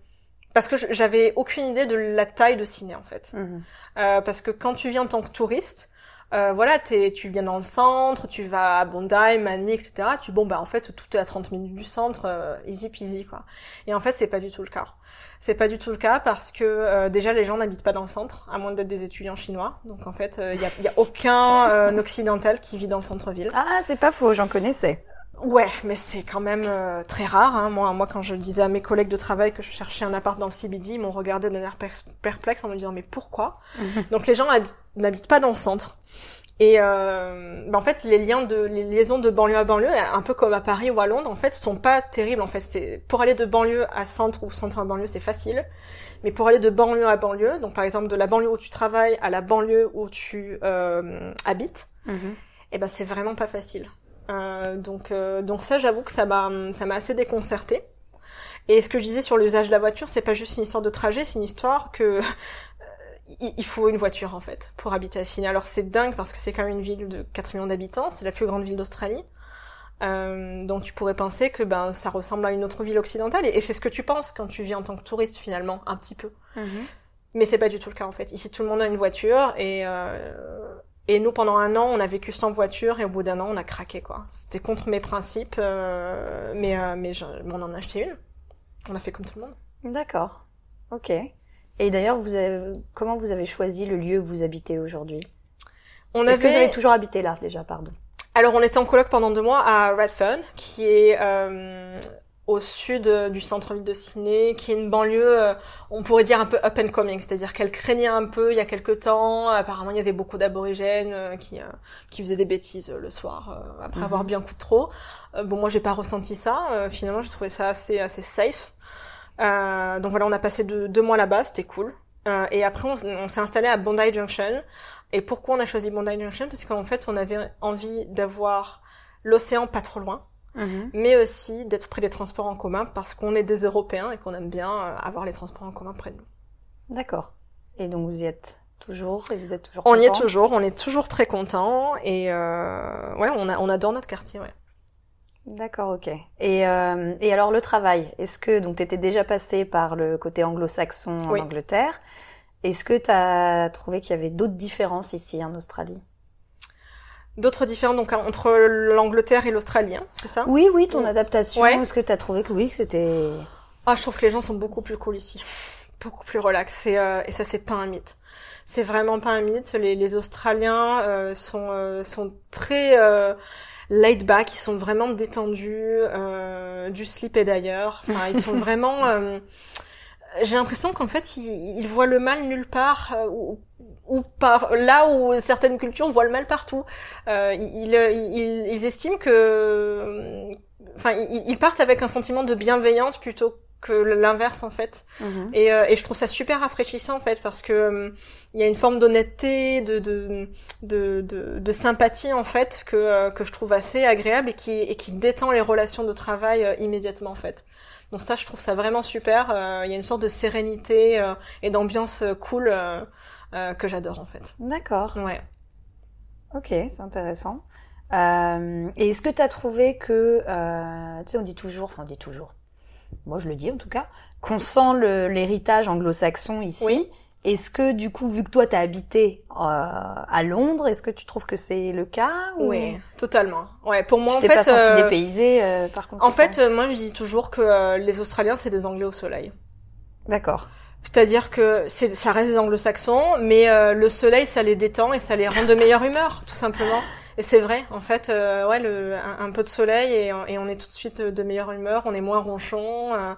parce que j'avais aucune idée de la taille de ciné en fait. Mhm. Euh, parce que quand tu viens en tant que touriste, euh, voilà, tu viens dans le centre, tu vas à Bondi, Manly, etc. Tu bon bah en fait tout est à 30 minutes du centre, euh, easy peasy quoi. Et en fait c'est pas du tout le cas. C'est pas du tout le cas parce que euh, déjà les gens n'habitent pas dans le centre, à moins d'être des étudiants chinois. Donc en fait il y a, y, a, aucun occidental qui vit dans le centre-ville. Ah c'est pas faux, j'en connaissais. Ouais, mais c'est quand même très rare. Hein. Moi, moi, quand je disais à mes collègues de travail que je cherchais un appart dans le CBD, ils m'ont regardé d'un air perplexe en me disant mais pourquoi? Donc les gens n'habitent pas dans le centre. Et euh, bah, en fait, les liens de les liaisons de banlieue à banlieue, un peu comme à Paris ou à Londres, en fait, sont pas terribles. En fait, c'est pour aller de banlieue à centre ou centre à banlieue, c'est facile. Mais pour aller de banlieue à banlieue, donc par exemple de la banlieue où tu travailles à la banlieue où tu euh, habites, mm-hmm. et eh ben c'est vraiment pas facile. Euh, donc euh, donc ça, j'avoue que ça m'a ça m'a assez déconcerté. Et ce que je disais sur l'usage de la voiture, c'est pas juste une histoire de trajet, c'est une histoire que il faut une voiture en fait pour habiter à Sydney. Alors c'est dingue parce que c'est quand même une ville de 4 millions d'habitants, c'est la plus grande ville d'Australie. Euh, donc tu pourrais penser que ben ça ressemble à une autre ville occidentale et, c'est ce que tu penses quand tu vis en tant que touriste finalement un petit peu. Mm-hmm. Mais c'est pas du tout le cas en fait. Ici tout le monde a une voiture et euh, et nous pendant un an on a vécu sans voiture et au bout d'un an on a craqué quoi. C'était contre mes principes euh, mais mais on en a acheté une. On a fait comme tout le monde. D'accord. Ok. Et d'ailleurs, vous avez, comment vous avez choisi le lieu où vous habitez aujourd'hui? On Est-ce que vous avez toujours habité là déjà, pardon? Alors, on était en coloc pendant deux mois à Redfern, qui est euh, au sud du centre-ville de Sydney, qui est une banlieue, euh, on pourrait dire un peu up and coming, c'est-à-dire qu'elle craignait un peu il y a quelques temps. Apparemment, il y avait beaucoup d'aborigènes euh, qui euh, qui faisaient des bêtises le soir après avoir mhm. bien coup trop. bon, moi, j'ai pas ressenti ça. finalement, j'ai trouvé ça assez assez safe. Euh, donc voilà, on a passé deux, mois là-bas, c'était cool. Euh, et après, on, s'est installé à Bondi Junction. Et pourquoi on a choisi Bondi Junction? Parce qu'en fait, on avait envie d'avoir l'océan pas trop loin, mhm. mais aussi d'être près des transports en commun parce qu'on est des Européens et qu'on aime bien euh, avoir les transports en commun près de nous. D'accord. Et donc vous y êtes toujours et vous êtes toujours. On y est toujours, on est toujours très content et euh, ouais, on, a, on adore notre quartier, ouais. D'accord, ok. Et, euh, et alors le travail, est-ce que donc tu étais déjà passé par le côté anglo-saxon en Angleterre Est-ce que tu as trouvé qu'il y avait d'autres différences ici en Australie? D'autres différences donc entre l'Angleterre et l'Australie, hein, c'est ça? Oui, oui, ton adaptation. Est-ce que tu as trouvé que oui, que c'était Ah, je trouve que les gens sont beaucoup plus cool ici, [laughs] beaucoup plus relax. Et, euh, et ça, c'est pas un mythe. C'est vraiment pas un mythe. Les, les Australiens euh, sont euh, sont très euh, laid back, ils sont vraiment détendus, euh, du slip et d'ailleurs. Enfin, ils sont [laughs] vraiment. Euh, j'ai l'impression qu'en fait, ils, ils, voient le mal nulle part. Euh, ou, ou par là où certaines cultures voient le mal partout. Euh, ils, ils, ils, estiment que, enfin, ils, partent avec un sentiment de bienveillance plutôt que l'inverse en fait. Mhm. Et, euh, et je trouve ça super rafraîchissant en fait parce que euh, il y a une forme d'honnêteté, de de, de de de sympathie en fait que euh, que je trouve assez agréable et qui et qui détend les relations de travail euh, immédiatement en fait. Donc ça, je trouve ça vraiment super. Il y a une sorte de sérénité et d'ambiance cool que j'adore en fait. D'accord. Ouais. Ok, c'est intéressant. Euh, et est-ce que tu as trouvé que, euh, tu sais, on dit toujours, enfin on dit toujours, moi je le dis en tout cas, qu'on sent l'héritage anglo-saxon ici. Oui. Est-ce que du coup, vu que toi t'as habité euh, à Londres, est-ce que tu trouves que c'est le cas ou Oui, totalement. Ouais, pour moi tu en t'es fait. pas senti euh, dépaysé euh, par conséquent En fait, euh, moi je dis toujours que euh, les Australiens c'est des Anglais au soleil. D'accord. C'est-à-dire que ça reste des anglo-saxons, mais euh, le soleil, ça les détend et ça les rend de meilleure humeur, tout simplement. Et c'est vrai, en fait, euh, ouais, le, un, un peu de soleil et, et on est tout de suite de meilleure humeur, on est moins ronchon. euh,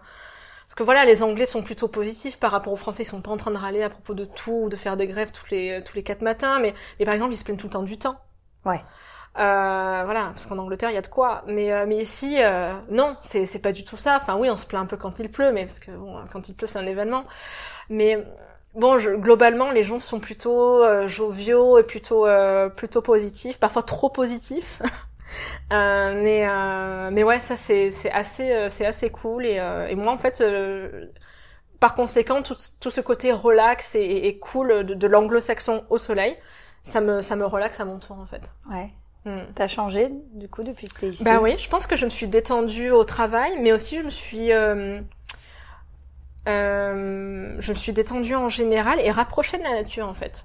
parce que voilà, les Anglais sont plutôt positifs par rapport aux Français, ils sont pas en train de râler à propos de tout ou de faire des grèves tous les tous les quatre matins, mais, mais par exemple, ils se plaignent tout le temps du temps. Ouais. Euh, voilà, parce qu'en Angleterre, il y a de quoi. Mais, euh, mais ici, euh, non, c'est, c'est pas du tout ça. Enfin, oui, on se plaint un peu quand il pleut, mais parce que bon, quand il pleut, c'est un événement. Mais bon, je, globalement, les gens sont plutôt euh, joviaux et plutôt, euh, plutôt positifs, parfois trop positifs. [laughs] Euh, mais, euh, mais ouais, ça, c'est, c'est assez, euh, c'est assez cool. Et, euh, et moi, en fait, euh, par conséquent, tout, tout ce côté relax et, et- et cool de, de l'anglo-saxon au soleil, ça me, ça me relaxe à mon tour, en fait. Ouais. Hmm. T'as changé du coup depuis que t'es ici? Bah oui, je pense que je me suis détendue au travail, mais aussi je me suis, euh, je me suis détendue en général et rapprochée de la nature en fait.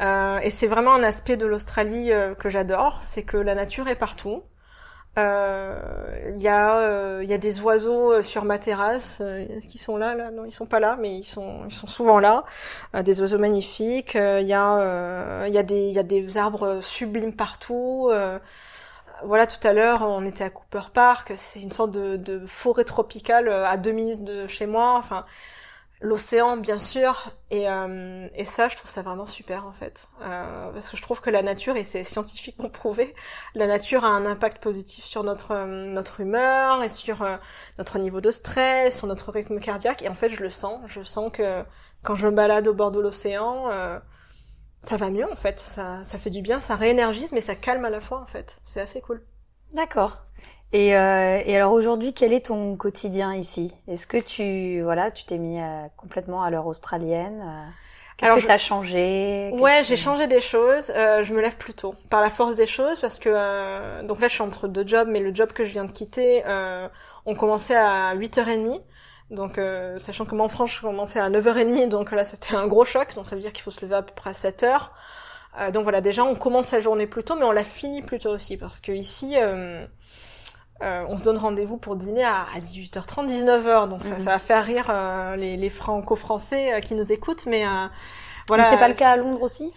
Euh, et c'est vraiment un aspect de l'Australie euh, que j'adore, c'est que la nature est partout. Il y euh, il y a des oiseaux sur ma terrasse. Est-ce qu'ils sont là là? Non, ils sont pas là, mais ils sont, ils sont souvent là. Des oiseaux magnifiques. Il y y y a des arbres sublimes partout. Voilà, tout à l'heure, on était à Cooper Park. C'est une sorte de, de forêt tropicale euh, à deux minutes de chez moi. Enfin, l'océan, bien sûr. Et, euh, et ça, je trouve ça vraiment super, en fait. Euh, parce que je trouve que la nature, et c'est scientifiquement prouvé, la nature a un impact positif sur notre, euh, notre humeur et sur euh, notre niveau de stress, sur notre rythme cardiaque. Et en fait, je le sens. Je sens que quand je me balade au bord de l'océan, ça va mieux, en fait. Ça, ça fait du bien, ça réénergise, mais ça calme à la fois, en fait. C'est assez cool. D'accord. Et, euh, et alors aujourd'hui, quel est ton quotidien ici? Est-ce que tu voilà, tu t'es mis euh, complètement à l'heure australienne euh, Qu'est-ce que je- t'as changé? Ouais, que- j'ai changé des choses. Euh, je me lève plus tôt, par la force des choses, parce que euh, donc là, je suis entre deux jobs, mais le job que je viens de quitter, euh, on commençait à 8h30. Donc, euh, sachant que moi en France, je commençais à 9h30, donc là, c'était un gros choc. Donc, ça veut dire qu'il faut se lever à peu près à 7h. Euh, donc voilà, déjà, on commence la journée plus tôt, mais on la finit plus tôt aussi, parce que ici, euh, euh, on se donne rendez-vous pour dîner à, à 18h30, 19h. Donc, ça, Mhm. ça va faire rire euh, les, les franco-français euh, qui nous écoutent, mais euh, voilà. C'est pas le cas à Londres aussi?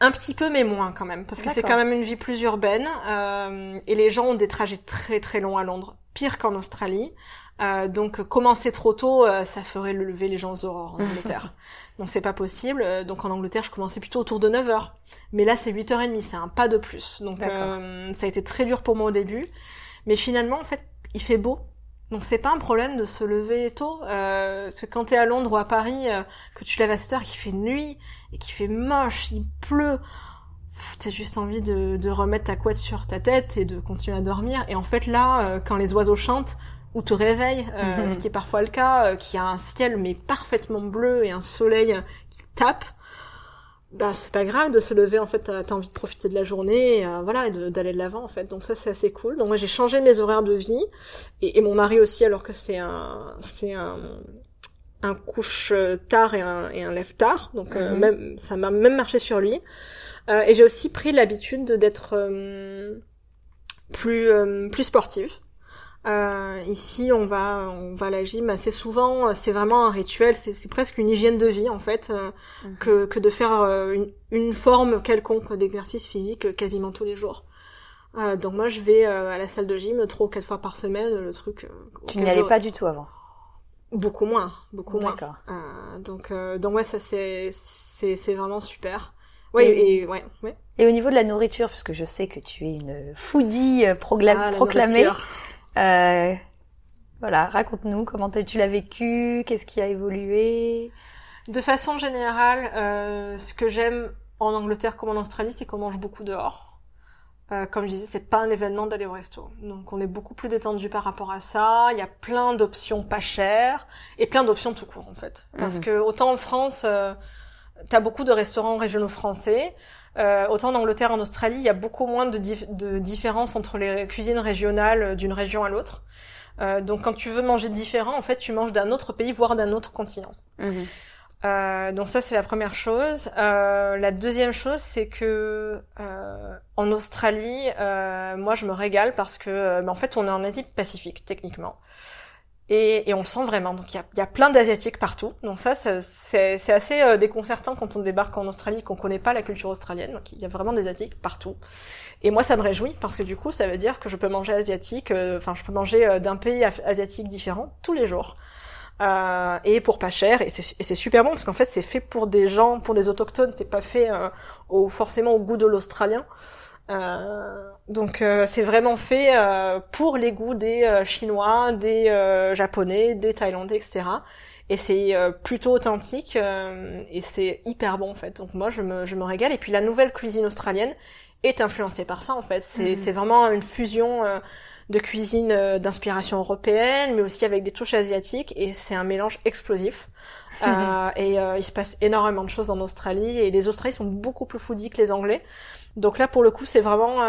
Un petit peu, mais moins quand même, parce que c'est quand même une vie plus urbaine euh, et les gens ont des trajets très très longs à Londres, pire qu'en Australie. Euh, donc commencer trop tôt, euh, ça ferait le lever les gens aux aurores en [laughs] Angleterre. donc c'est pas possible. Euh, Donc en Angleterre, je commençais plutôt autour de 9h. Mais là, c'est 8h30, c'est un pas de plus. Donc euh, ça a été très dur pour moi au début. Mais finalement, en fait, il fait beau. Donc c'est pas un problème de se lever tôt. Parce que quand t'es à Londres ou à Paris, que tu lèves à cette heure, qu'il fait nuit et qu'il fait moche, il pleut, t'as juste envie de, de remettre ta couette sur ta tête et de continuer à dormir. Et en fait là, quand les oiseaux chantent ou te réveillent, euh, Mhm. ce qui est parfois le cas, euh, qu'il y a un ciel mais parfaitement bleu et un soleil qui tape, bah c'est pas grave de se lever en fait t'as as envie de profiter de la journée et, euh, voilà et d'aller de l'avant en fait. Donc ça c'est assez cool. Donc moi j'ai changé mes horaires de vie et, et mon mari aussi alors que c'est un c'est un un couche euh, tard et un, et un lève tard. Donc euh, Mhm. même ça m'a même marché sur lui. Euh, et j'ai aussi pris l'habitude de- d'être euh, plus euh, plus sportive euh, ici, on va, on va à la gym assez souvent. C'est vraiment un rituel. C'est c'est presque une hygiène de vie en fait, euh, Mhm. que, que de faire euh, une, une forme quelconque d'exercice physique quasiment tous les jours. Euh, donc moi, je vais euh, à la salle de gym trois ou quatre fois par semaine. Le truc. euh, Tu n'y allais pas du tout avant. Beaucoup moins, beaucoup moins. D'accord. Euh, donc, euh, donc ouais, ça c'est, c'est, c'est vraiment super. Ouais, Et- et, ouais, ouais. Et au niveau de la nourriture, puisque je sais que tu es une foodie Ah, la proclamée. Euh, Voilà, raconte-nous comment tu l'as vécu, qu'est-ce qui a évolué. De façon générale, euh, ce que j'aime en Angleterre comme en Australie, c'est qu'on mange beaucoup dehors. Euh, comme je disais, c'est pas un événement d'aller au resto. Donc on est beaucoup plus détendu par rapport à ça. Il y a plein d'options pas chères et plein d'options tout court en fait. Parce mhm. que autant en France, euh, t'as beaucoup de restaurants régionaux français. Euh, autant en Angleterre, en Australie, il y a beaucoup moins de, de différences entre les cuisines régionales d'une région à l'autre. Euh, donc quand tu veux manger différent, en fait, tu manges d'un autre pays, voire d'un autre continent. Mhm. Euh, donc ça c'est la première chose. Euh, la deuxième chose c'est que euh, en Australie, euh, moi je me régale parce que euh, en fait on est en Asie Pacifique techniquement. Et, et on le sent vraiment. Donc il y a, y a, plein d'asiatiques partout. Donc ça c'est assez euh, déconcertant quand on débarque en Australie qu'on connaît pas la culture australienne. Donc il y a vraiment des asiatiques partout. Et moi ça me réjouit parce que du coup ça veut dire que je peux manger asiatique. Enfin je peux manger d'un pays asiatique différent tous les jours. Euh, et pour pas cher et c'est super bon parce qu'en fait c'est fait pour des gens pour des autochtones c'est pas fait euh, au, forcément au goût de l'australien euh, donc euh, c'est vraiment fait euh, pour les goûts des chinois des japonais des thaïlandais etc et c'est plutôt authentique et c'est hyper bon en fait. Donc moi je me, je me régale. Et puis la nouvelle cuisine australienne est influencée par ça en fait. C'est mmh. vraiment une fusion de cuisine euh, d'inspiration européenne, mais aussi avec des touches asiatiques, et c'est un mélange explosif. [laughs] Euh, et euh, il se passe énormément de choses en Australie, et les Australiens sont beaucoup plus foodies que les Anglais. Donc là, pour le coup, c'est vraiment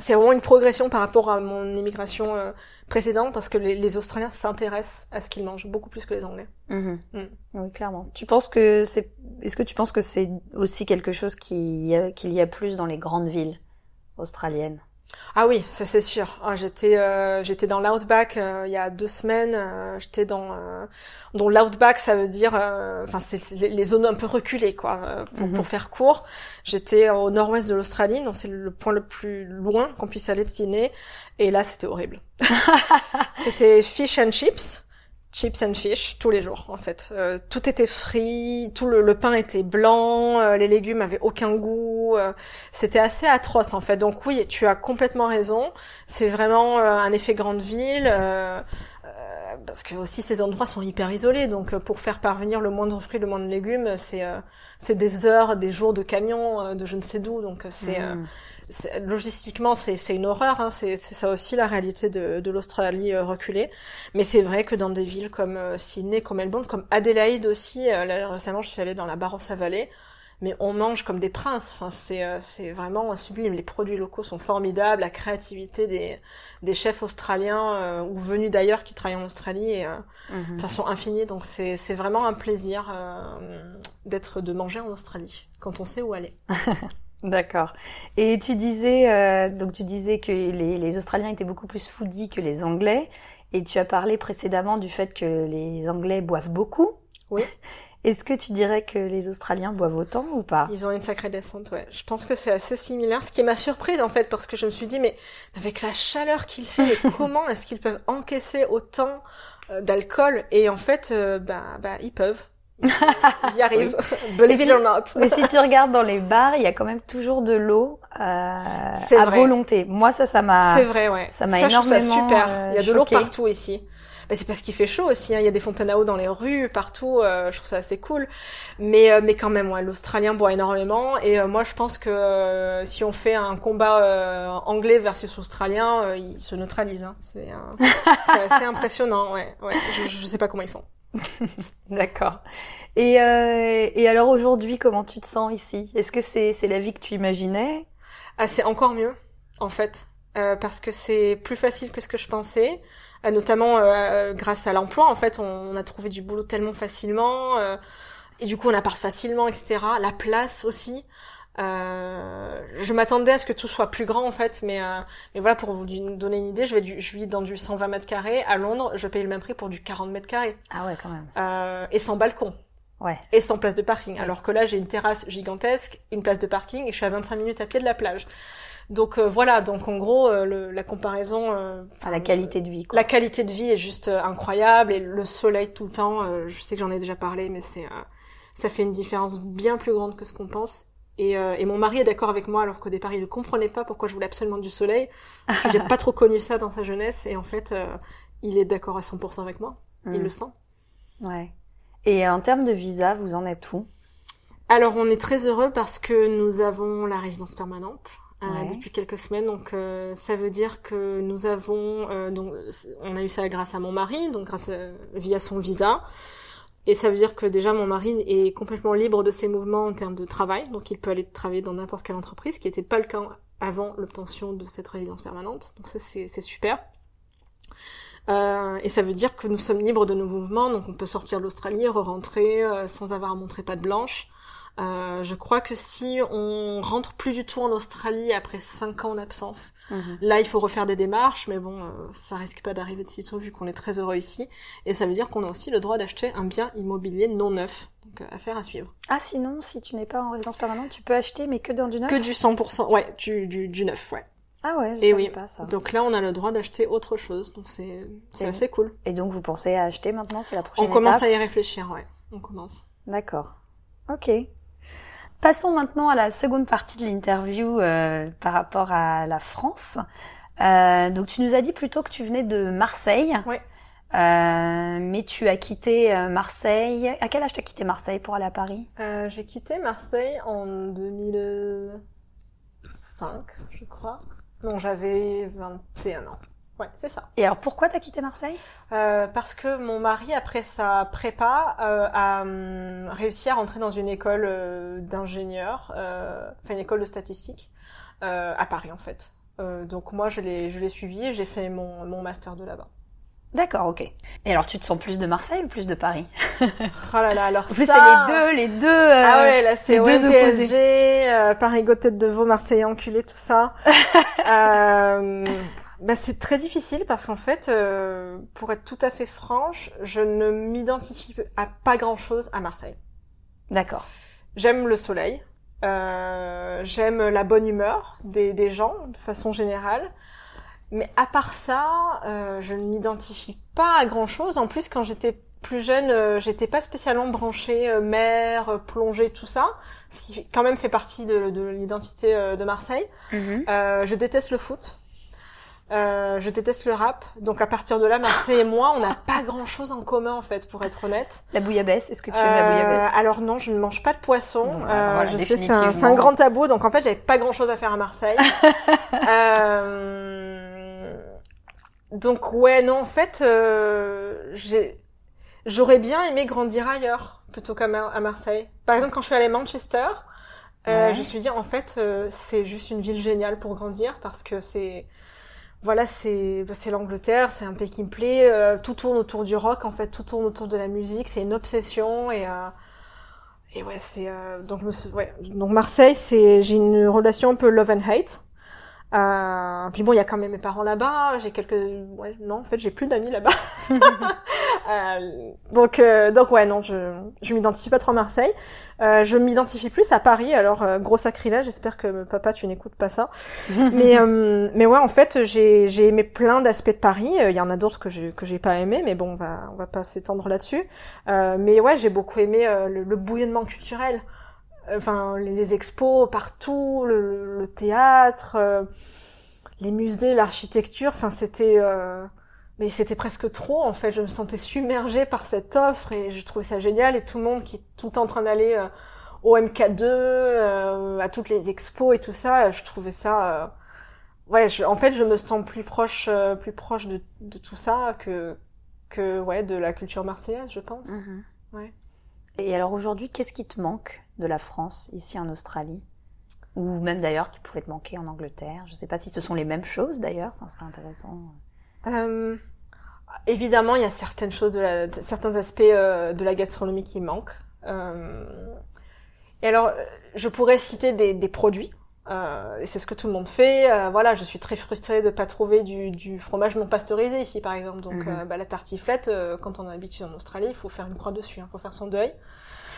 c'est vraiment une progression par rapport à mon immigration précédente parce que les, Australiens s'intéressent à ce qu'ils mangent beaucoup plus que les Anglais. Mhm. Mm. Oui, clairement. Tu penses que c'est, est-ce que tu penses que c'est aussi quelque chose qui, qu'il y a plus dans les grandes villes australiennes? Ah oui, ça c'est sûr. Ah, j'étais euh, j'étais dans l'outback euh, il y a deux semaines. Euh, j'étais dans dans l'outback, ça veut dire enfin c'est les, zones un peu reculées quoi. Pour, pour, mhm. faire court, j'étais au nord-ouest de l'Australie, donc c'est le point le plus loin qu'on puisse aller de Sydney. Et là, c'était horrible. [laughs] c'était fish and chips chips and fish tous les jours en fait. Euh, tout était frit, tout le, pain était blanc, euh, les légumes avaient aucun goût. Euh, c'était assez atroce en fait. Donc oui, tu as complètement raison. C'est vraiment un effet grande ville. parce que aussi ces endroits sont hyper isolés, donc pour faire parvenir le moindre fruit, le moindre légume, c'est c'est des heures, des jours de camion de je ne sais d'où, donc c'est mmh logistiquement, c'est une horreur. Hein, c'est ça aussi la réalité de, de l'Australie euh, reculée. Mais c'est vrai que dans des villes comme euh, Sydney, comme Melbourne, comme Adélaïde aussi, euh, là, récemment je suis allée dans la Barossa Valley, mais on mange comme des princes. Enfin, c'est vraiment sublime. Les produits locaux sont formidables. La créativité des des chefs australiens ou venus d'ailleurs qui travaillent en Australie est de façon infinie. Donc c'est c'est vraiment un plaisir d'être de manger en Australie quand on sait où aller. [laughs] D'accord. Et tu disais, euh, donc tu disais que les, les, Australiens étaient beaucoup plus foodies que les Anglais, et tu as parlé précédemment du fait que les Anglais boivent beaucoup. Oui. [laughs] Est-ce que tu dirais que les Australiens boivent autant ou pas? Ils ont une sacrée descente, ouais. Je pense que c'est assez similaire. Ce qui m'a surprise en fait, parce que je me suis dit, mais avec la chaleur qu'il fait, [laughs] comment est-ce qu'ils peuvent encaisser autant euh, d'alcool? Et en fait, euh, bah, bah, ils peuvent [laughs] ils y arrivent, believe it or not. Mais si tu regardes dans les bars, il y a quand même toujours de l'eau euh, à volonté. Moi, ça, ça m'a. C'est vrai, ouais. Ça m'a énormément. Ça, super. Euh, il y a de l'eau partout ici. Bah, c'est parce qu'il fait chaud aussi. Hein. Il y a des fontaines à eau dans les rues, partout. Euh, je trouve ça assez cool. Mais euh, mais quand même, ouais, l'Australien boit énormément. Et euh, moi, je pense que si on fait un combat anglais versus australien, il se neutralise. Hein. C'est assez [laughs] impressionnant. Ouais, ouais. Je, je sais pas comment ils font. [laughs] D'accord. Et, euh, et alors aujourd'hui, comment tu te sens ici? Est-ce que c'est c'est la vie que tu imaginais? Ah, C'est encore mieux, en fait, euh, parce que c'est plus facile que ce que je pensais, euh, notamment euh, grâce à l'emploi. En fait, on, on, a trouvé du boulot tellement facilement, euh, et du coup, on appart facilement, etc. La place aussi. Euh, je m'attendais à ce que tout soit plus grand en fait, mais euh, mais voilà pour vous donner une idée, je vais du, je vis dans du 120 mètres carrés à Londres, je paye le même prix pour du 40 mètres carrés. Ah ouais quand même. Euh, et sans balcon. Ouais. Et sans place de parking. Alors que là j'ai une terrasse gigantesque, une place de parking et je suis à 25 minutes à pied de la plage. Donc euh, voilà, donc en gros le, la comparaison. Euh, à la qualité de vie. Quoi. La qualité de vie est juste incroyable et le soleil tout le temps. je sais que j'en ai déjà parlé, mais c'est ça fait une différence bien plus grande que ce qu'on pense Et, euh, et mon mari est d'accord avec moi, alors qu'au départ, il ne comprenait pas pourquoi je voulais absolument du soleil, parce qu'il [laughs] n'a pas trop connu ça dans sa jeunesse. Et en fait, euh, il est d'accord à 100% avec moi. Il Mm. le sent. Ouais. Et en termes de visa, vous en êtes où? Alors, on est très heureux parce que nous avons la résidence permanente. euh, Ouais. depuis quelques semaines, donc euh, ça veut dire que nous avons, euh, donc on a eu ça grâce à mon mari, donc grâce à- via son visa, et ça veut dire que déjà mon mari est complètement libre de ses mouvements en termes de travail, donc il peut aller travailler dans n'importe quelle entreprise, ce qui n'était pas le cas avant l'obtention de cette résidence permanente, donc ça c'est super. Euh, et ça veut dire que nous sommes libres de nos mouvements, donc on peut sortir de l'Australie, re-rentrer euh, sans avoir à montrer patte blanche. Euh, je crois que si on rentre plus du tout en Australie après 5 ans d'absence, là il faut refaire des démarches, mais bon, euh, ça risque pas d'arriver de sitôt vu qu'on est très heureux ici. Et ça veut dire qu'on a aussi le droit d'acheter un bien immobilier non neuf, donc euh, affaire à suivre. Ah, sinon, si tu n'es pas en résidence permanente, tu peux acheter, mais que dans du neuf Que du 100%, ouais, du, du, du neuf, ouais. Ah ouais, je Et oui. pas ça. Donc là on a le droit d'acheter autre chose, donc c'est assez cool. Et donc, vous pensez à acheter maintenant? C'est la prochaine On commence étape à y réfléchir, ouais. On commence. D'accord. Ok. Passons maintenant à la seconde partie de l'interview euh, par rapport à la France. Euh, donc tu nous as dit plutôt que tu venais de Marseille. Ouais. Euh, mais tu as quitté euh, Marseille. À quel âge tu as quitté Marseille pour aller à Paris? Euh, j'ai quitté Marseille en 2005, je crois. Non, j'avais 21 ans. Ouais, c'est ça. Et alors pourquoi tu as quitté Marseille? Euh, parce que mon mari, après sa prépa, euh, a hum, réussi à rentrer dans une école euh, d'ingénieur, euh, enfin une école de statistique, euh, à Paris en fait. Euh, donc moi, je l'ai, je l'ai suivi et j'ai fait mon, mon master de là-bas. D'accord, ok. Et alors tu te sens plus de Marseille ou plus de Paris? [laughs] Oh là là, alors En plus ça... c'est les deux, les deux. euh, Ah ouais, là c'est les deux OMPSG, euh, Paris Go tête de veau, Marseille enculé, tout ça. [laughs] euh, bah c'est très difficile parce qu'en fait, euh, pour être tout à fait franche, je ne m'identifie à pas grand chose à Marseille. D'accord. J'aime le soleil, euh, j'aime la bonne humeur des, des gens de façon générale. Mais à part ça, euh, je ne m'identifie pas à grand chose. En plus, quand j'étais plus jeune, euh, j'étais pas spécialement branchée euh, mer, euh, plongée, tout ça, ce qui quand même fait partie de, de l'identité euh, de Marseille. Euh, je déteste le foot. Euh, je déteste le rap. Donc à partir de là, Marseille et moi, on n'a pas grand chose en commun en fait, pour être honnête. La bouillabaisse, est-ce que tu aimes la Euh, bouillabaisse alors non, je ne mange pas de poisson. Bah, Euh, voilà, je sais, c'est un, grand tabou, donc en fait, j'avais pas grand-chose à faire à Marseille. [laughs] Euh, Donc ouais, non, en fait, euh, j'aurais bien aimé grandir ailleurs plutôt qu'à Mar- à Marseille. Par exemple, quand je suis allée à Manchester, euh, Ouais. je me suis dit en fait, c'est juste une ville géniale pour grandir parce que c'est voilà, c'est bah, c'est l'Angleterre, c'est un pays qui me plaît. euh, tout tourne autour du rock, en fait, tout tourne autour de la musique. C'est une obsession et euh, ouais, c'est euh, donc Marseille, j'ai une relation un peu love and hate. Euh, puis bon, il y a quand même mes parents là-bas. J'ai quelques ouais, non, en fait, j'ai plus d'amis là-bas. [laughs] Euh, donc euh, donc ouais, non, je je m'identifie pas trop à Marseille. Euh, je m'identifie plus à Paris. Alors euh, gros sacrilège. J'espère que papa, tu n'écoutes pas ça [laughs] mais euh, mais ouais en fait j'ai j'ai aimé plein d'aspects de Paris il y en a d'autres que j'ai que j'ai pas aimé mais bon on va on va pas s'étendre là-dessus Euh, mais ouais j'ai beaucoup aimé le, le bouillonnement culturel enfin les, expos partout le, le théâtre euh, les musées l'architecture enfin c'était euh, mais c'était presque trop en fait je me sentais submergée par cette offre et je trouvais ça génial et tout le monde qui est tout le temps en train d'aller euh, au MK2, euh, à toutes les expos et tout ça, je trouvais ça. euh, Ouais, je- en fait, je me sens plus proche, euh, plus proche de, de tout ça que que ouais de la culture marseillaise, je pense. Mhm. Ouais. Et alors aujourd'hui, qu'est-ce qui te manque? De la France ici en Australie Ou même d'ailleurs qui pouvait te manquer en Angleterre Je sais pas si ce sont les mêmes choses d'ailleurs, ça serait intéressant. Euh, évidemment, il y a certaines choses, de la- de- certains aspects euh, de la gastronomie qui manquent. Euh, et alors, je pourrais citer des, des produits. Et c'est ce que tout le monde fait. Voilà, je suis très frustrée de pas trouver du, du fromage non pasteurisé ici, par exemple. Donc, Mhm. bah, la tartiflette, quand on est habitué en Australie, il faut faire une croix dessus, il faut faire son deuil.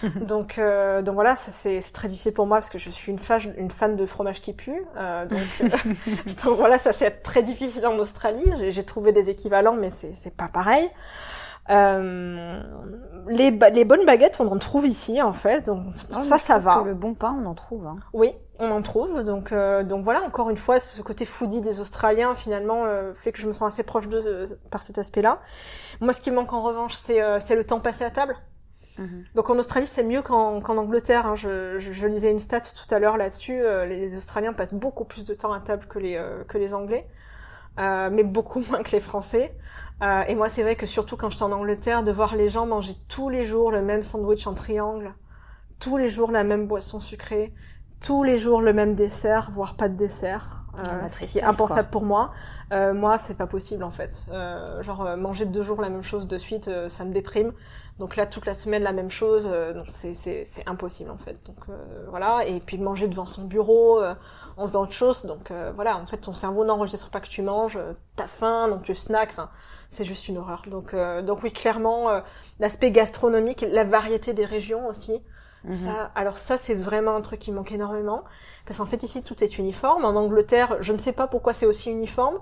[laughs] donc, euh, donc voilà, ça c'est très difficile pour moi parce que je suis une, fan, une fan de fromage qui pue. Euh, donc, euh, [laughs] [laughs] donc voilà, ça c'est très difficile en Australie. J'ai- trouvé des équivalents, mais c'est pas pareil. Euh, les, les bonnes baguettes, on en trouve ici en fait, donc Ah, ça, ça va. que Le bon pain, on en trouve. hein. Oui, on en trouve. Donc, euh, donc voilà, encore une fois, ce côté foodie des Australiens finalement euh, fait que je me sens assez proche d'eux euh, par cet aspect-là. Moi, ce qui me manque en revanche, c'est euh, c'est le temps passé à table. Mhm. Donc en Australie, c'est mieux qu'en Angleterre. hein. Je, je, je lisais une stat tout à l'heure là-dessus. Euh, les, les Australiens passent beaucoup plus de temps à table que les euh, que les Anglais, Euh, mais beaucoup [laughs] moins que les Français. Euh, et moi, c'est vrai que surtout quand j'étais en Angleterre, de voir les gens manger tous les jours le même sandwich en triangle, tous les jours la même boisson sucrée, tous les jours le même dessert, voire pas de dessert, euh, Ah, ce qui est impensable pour moi. Euh, moi, c'est pas possible en fait. Euh, genre euh, manger deux jours la même chose de suite, euh, ça me déprime. Donc là, toute la semaine la même chose, euh, donc c'est impossible en fait. Donc euh, voilà. Et puis manger devant son bureau euh, en faisant autre chose. Donc euh, voilà, en fait, ton cerveau n'enregistre pas que tu manges, euh, t'as faim, donc tu snacks. Enfin, c'est juste une horreur. Donc euh, donc oui, clairement, euh, l'aspect gastronomique, la variété des régions aussi. Mhm. Ça, alors ça, c'est vraiment un truc qui manque énormément. Parce qu'en fait, ici, tout est uniforme. En Angleterre, je ne sais pas pourquoi c'est aussi uniforme.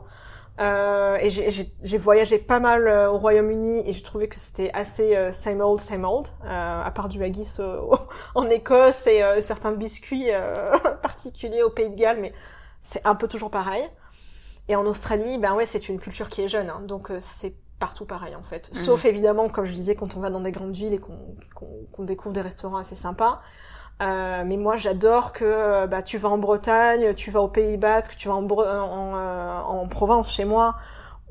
Euh, et j'ai- voyagé pas mal euh, au Royaume-Uni et j'ai trouvé que c'était assez euh, same old, same old, euh, à part du haggis euh, [laughs] en Écosse et euh, certains biscuits euh, [laughs] particuliers au Pays de Galles, mais c'est un peu toujours pareil. Et en Australie, ben ouais, c'est une culture qui est jeune, hein, donc euh, c'est partout pareil en fait. Mhm. Sauf évidemment, comme je disais, quand on va dans des grandes villes et qu'on qu'on- qu'on découvre des restaurants assez sympas. Euh, mais moi, j'adore que euh, bah, tu vas en Bretagne, tu vas au Pays Basque, tu vas en, Bre- en, euh, en Provence chez moi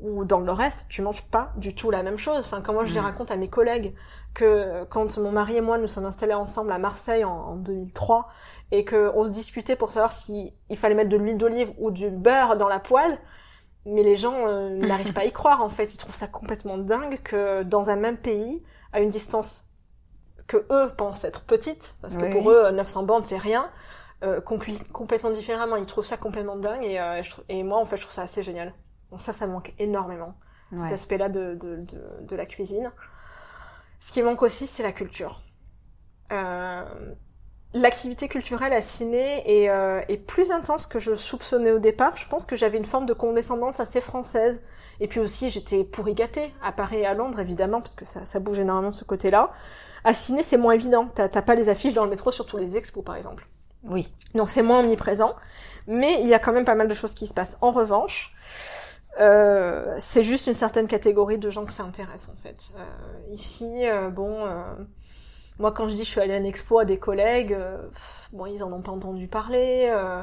ou dans le Nord-Est, tu manges pas du tout la même chose. Enfin, quand moi je les Mm. raconte à mes collègues que quand mon mari et moi nous sommes installés ensemble à Marseille en, en 2003 et que on se disputait pour savoir si il fallait mettre de l'huile d'olive ou du beurre dans la poêle, mais les gens euh, n'arrivent pas à y croire en fait. Ils trouvent ça complètement dingue que dans un même pays, à une distance que eux pensent être petite, parce que Oui, pour eux 900 bandes c'est rien, euh, qu'on cuisine complètement différemment. Ils trouvent ça complètement dingue et, euh, je et moi en fait je trouve ça assez génial. Donc ça, ça me manque énormément cet aspect-là de, de, de, de la cuisine. Ce qui manque aussi, c'est la culture. Euh, L'activité culturelle à Ciné est, euh, est plus intense que je soupçonnais au départ. Je pense que j'avais une forme de condescendance assez française. Et puis aussi, j'étais pourri gâtée à Paris et à Londres, évidemment, parce que ça, ça bouge énormément ce côté-là. À Ciné, c'est moins évident. T'as pas les affiches dans le métro sur tous les expos, par exemple. Oui. Donc c'est moins omniprésent, mais il y a quand même pas mal de choses qui se passent. En revanche, euh, c'est juste une certaine catégorie de gens que ça intéresse en fait. Euh, ici, euh, bon, euh, moi quand je dis je suis allée à une expo à des collègues, bon ils en ont pas entendu parler. euh,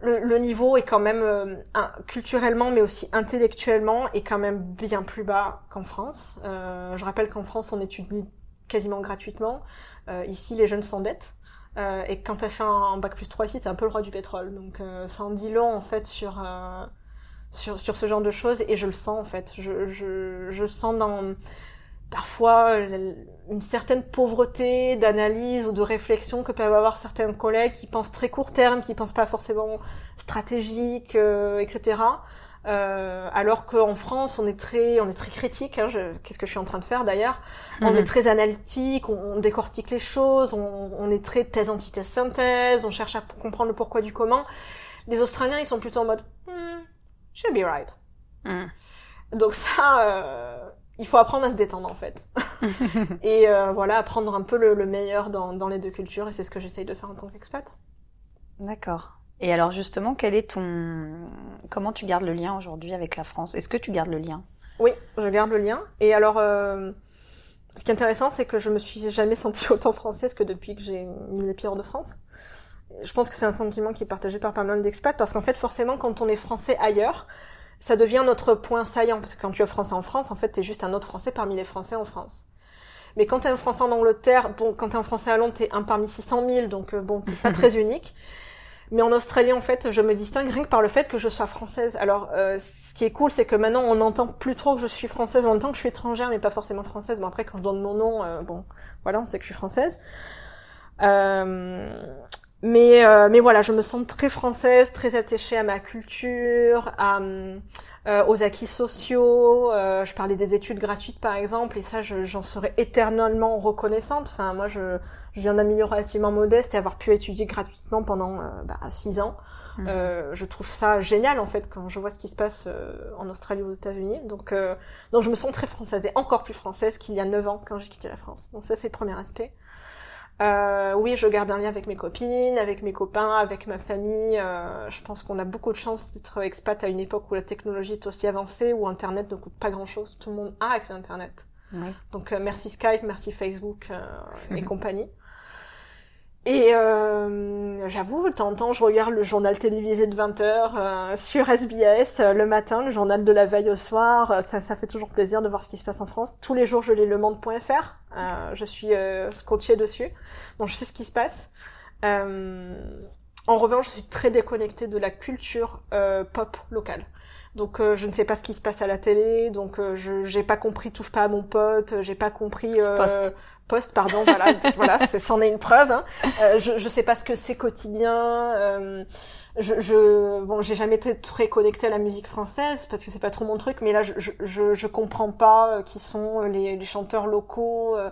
le, le niveau est quand même euh, un- culturellement, mais aussi intellectuellement, est quand même bien plus bas qu'en France. Euh, je rappelle qu'en France on étudie quasiment gratuitement. Euh, ici les jeunes s'endettent. Euh, et quand t'as fait un, bac plus 3 ici, t'es un peu le roi du pétrole. Donc euh, ça en dit long en fait sur, sur, sur ce genre de choses et je le sens en fait. Je, je, je sens dans parfois une certaine pauvreté d'analyse ou de réflexion que peuvent avoir certains collègues qui pensent très court terme, qui pensent pas forcément stratégique, etc. Euh, alors qu'en France, on est très, on est très critique. Hein, Qu'est-ce que je suis en train de faire d'ailleurs On Mhm. est très analytique, on, on décortique les choses, on, on est très thèse, antithèse, synthèse, on cherche à comprendre le pourquoi du comment. Les Australiens, ils sont plutôt en mode hmm, should be right. Mhm. Donc ça, euh, il faut apprendre à se détendre en fait. [laughs] et euh, voilà, apprendre un peu le, le meilleur dans, dans les deux cultures, et c'est ce que j'essaye de faire en tant qu'expat. D'accord. Et alors justement, quel est ton... Comment tu gardes le lien aujourd'hui avec la France? Est-ce que tu gardes le lien? Oui, je garde le lien. Et alors, euh, ce qui est intéressant, c'est que je me suis jamais sentie [laughs] autant française que depuis que j'ai mis les pieds hors de France. Je pense que c'est un sentiment qui est partagé par pas mal d'expats, parce qu'en fait, forcément, quand on est français ailleurs, ça devient notre point saillant, parce que quand tu es français en France, en fait, t'es juste un autre français parmi les français en France. Mais quand t'es un français en Angleterre, bon, quand t'es un français à Londres, t'es un parmi 600 000, donc euh, bon, t'es pas [laughs] très unique. Mais en Australie, en fait, je me distingue rien que par le fait que je sois française. Alors, euh, ce qui est cool, c'est que maintenant, on entend plus trop que je suis française. On entend que je suis étrangère, mais pas forcément française. Bon, après, quand je donne mon nom, euh, bon, voilà, on sait que je suis française. Euh, mais, euh, mais voilà, je me sens très française, très attachée à ma culture, à, euh, aux acquis sociaux. Euh, je parlais des études gratuites, par exemple, et ça, je- j'en serais éternellement reconnaissante. Enfin, moi, je, je viens d'un milieu relativement modeste et avoir pu étudier gratuitement pendant euh, bah, six ans. Euh, je trouve ça génial en fait quand je vois ce qui se passe euh, en Australie ou aux États-Unis. Donc, euh, donc je me sens très française et encore plus française qu'il y a 9 ans quand j'ai quitté la France. Donc ça c'est le premier aspect. Euh, oui, je garde un lien avec mes copines, avec mes copains, avec ma famille. Euh, je pense qu'on a beaucoup de chance d'être expat à une époque où la technologie est aussi avancée, où Internet ne coûte pas grand-chose. Tout le monde a accès à Internet. Donc merci Skype, merci Facebook et [laughs] compagnie. Et euh, j'avoue, de temps en temps, je regarde le journal télévisé de 20h euh, sur SBS euh, le matin, le journal de la veille au soir. Euh, ça, ça fait toujours plaisir de voir ce qui se passe en France. Tous les jours, je lis lemonde.fr. je suis scotché dessus, donc je sais ce qui se passe. en revanche, je suis très déconnectée de la culture pop locale. Donc je ne sais pas ce qui se passe à la télé, donc je j'ai pas compris touche pas à mon pote, j'ai pas compris Poste poste, pardon, voilà, [laughs] voilà, c'en est une preuve. Hein. Euh, je, je sais pas ce que c'est quotidien. Euh, je, je, bon, j'ai jamais été très connectée à la musique française parce que c'est pas trop mon truc, mais là, je, je, je comprends pas euh, qui sont les, les chanteurs locaux. Euh.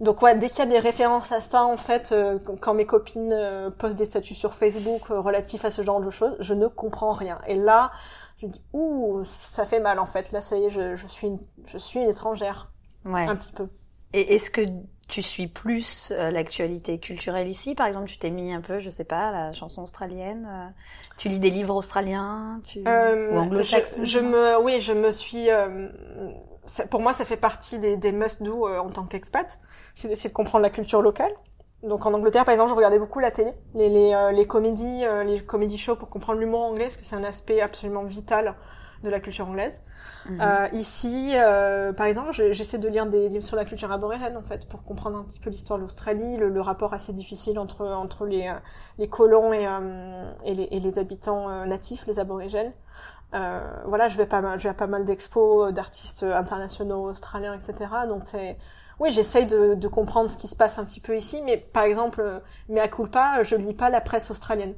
Donc ouais, dès qu'il y a des références à ça, en fait, quand mes copines postent des statuts sur Facebook relatifs à ce genre de choses, je ne comprends rien. Et là, je me dis ouh, ça fait mal en fait. Là, ça y est, je, je suis, une, je suis une étrangère, ouais. un petit peu. Et est-ce que tu suis plus euh, l'actualité culturelle ici? Par exemple, tu t'es mis un peu, je sais pas, la chanson australienne. Euh, tu lis des livres australiens tu... euh, ou anglo-saxons je, me, oui, je me suis. Euh, pour moi, ça fait partie des, des must-do en tant qu'expat. C'est d'essayer de comprendre la culture locale. Donc en Angleterre, par exemple, je regardais beaucoup la télé, les, les, les comédies, les comédies shows pour comprendre l'humour anglais, parce que c'est un aspect absolument vital de la culture anglaise. Mhm. Euh, ici, euh, par exemple, j'essaie de lire des livres sur la culture aborigène en fait pour comprendre un petit peu l'histoire de l'Australie, le, le, rapport assez difficile entre entre les euh, les colons et, euh, et, les, et les habitants euh, natifs, les aborigènes. voilà, je vais pas mal, je vais à pas mal d'expos d'artistes internationaux australiens, etc. Donc c'est oui, j'essaye de, de, comprendre ce qui se passe un petit peu ici, mais par exemple, mais à culpa, je lis pas la presse australienne.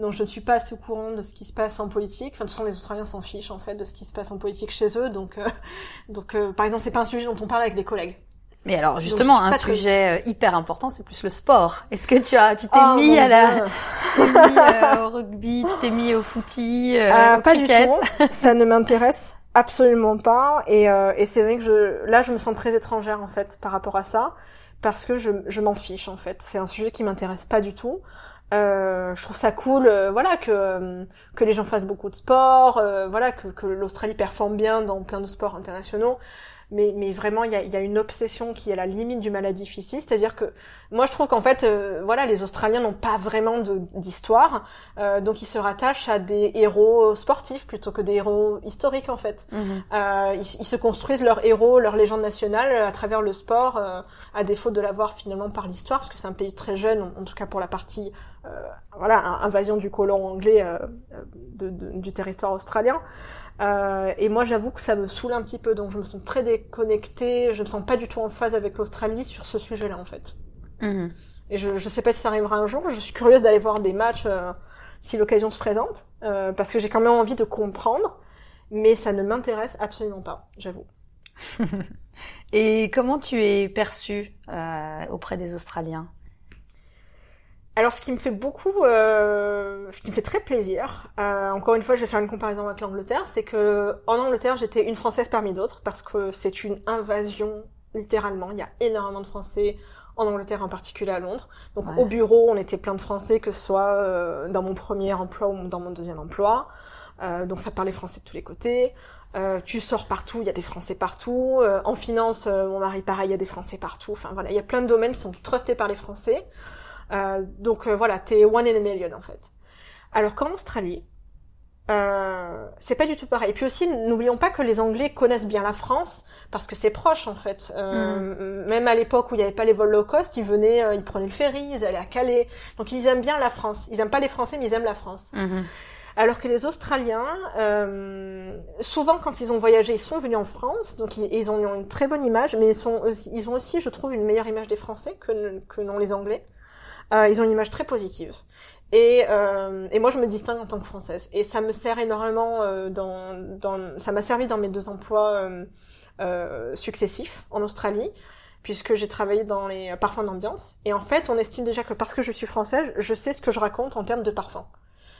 Donc je ne suis pas assez au courant de ce qui se passe en politique. Enfin, de toute façon, les Australiens s'en fichent en fait de ce qui se passe en politique chez eux. Donc, euh, [laughs] donc euh, par exemple, c'est pas un sujet dont on parle avec des collègues. Mais alors justement, un sujet euh, hyper important, c'est plus le sport. Est-ce que tu as, tu t'es oh, mis à la, [laughs] tu t'es mis au rugby, tu t'es mis au footy, au pas cricket du tout. [laughs] Ça ne m'intéresse absolument pas. Et, et c'est vrai que je, là, je me sens très étrangère en fait par rapport à ça, parce que je, je m'en fiche en fait. C'est un sujet qui m'intéresse pas du tout. Euh, je trouve ça cool, euh, voilà que euh, que les gens fassent beaucoup de sport, euh, voilà que, que l'Australie performe bien dans plein de sports internationaux. Mais, mais vraiment il y a, y a, une obsession qui est à la limite du maladif ici, c'est-à-dire que moi je trouve qu'en fait euh, voilà les Australiens n'ont pas vraiment d'histoire, euh, donc ils se rattachent à des héros sportifs plutôt que des héros historiques en fait. Euh, ils, ils, se construisent leurs héros, leur légende nationale à travers le sport, euh, à défaut de l'avoir finalement par l'histoire, parce que c'est un pays très jeune, en, tout cas pour la partie voilà invasion du colon anglais de, de, du territoire australien. Euh, et moi, j'avoue que ça me saoule un petit peu, donc je me sens très déconnectée. Je me sens pas du tout en phase avec l'Australie sur ce sujet-là, en fait. Mhm. Et je, je sais pas si ça arrivera un jour. Je suis curieuse d'aller voir des matchs euh, si l'occasion se présente, euh, parce que j'ai quand même envie de comprendre, mais ça ne m'intéresse absolument pas, j'avoue. [laughs] et comment tu es perçue euh, auprès des Australiens? Alors, ce qui me fait beaucoup, euh, ce qui me fait très plaisir, euh, encore une fois, je vais faire une comparaison avec l'Angleterre, c'est que en Angleterre, j'étais une Française parmi d'autres parce que c'est une invasion littéralement. Il y a énormément de Français en Angleterre, en particulier à Londres. Donc, au bureau, on était plein de Français, que ce soit euh, dans mon premier emploi ou dans mon deuxième emploi. Euh, donc, ça parlait français de tous les côtés. Euh, tu sors partout, il y a des Français partout. en finance, mon mari pareil, il y a des Français partout. Enfin voilà, il y a plein de domaines qui sont trustés par les Français. Euh, donc euh, voilà, t'es one in a million en fait. Alors qu'en Australie, euh, c'est pas du tout pareil. Et puis aussi, n'oublions pas que les Anglais connaissent bien la France parce que c'est proche en fait. Euh, mm. Même à l'époque où il n'y avait pas les vols low cost, ils venaient, euh, ils prenaient le ferry, ils allaient à Calais. Donc ils aiment bien la France. Ils aiment pas les Français, mais ils aiment la France. Mm-hmm. Alors que les Australiens, euh, souvent quand ils ont voyagé, ils sont venus en France, donc ils, ils ont une très bonne image, mais ils, sont aussi, ils ont aussi, je trouve, une meilleure image des Français que, que non les Anglais. Euh, ils ont une image très positive. Et, euh, et moi, je me distingue en tant que française. Et ça me sert énormément euh, dans, dans, ça m'a servi dans mes deux emplois euh, euh, successifs en Australie, puisque j'ai travaillé dans les parfums d'ambiance. Et en fait, on estime déjà que parce que je suis française, je sais ce que je raconte en termes de parfums.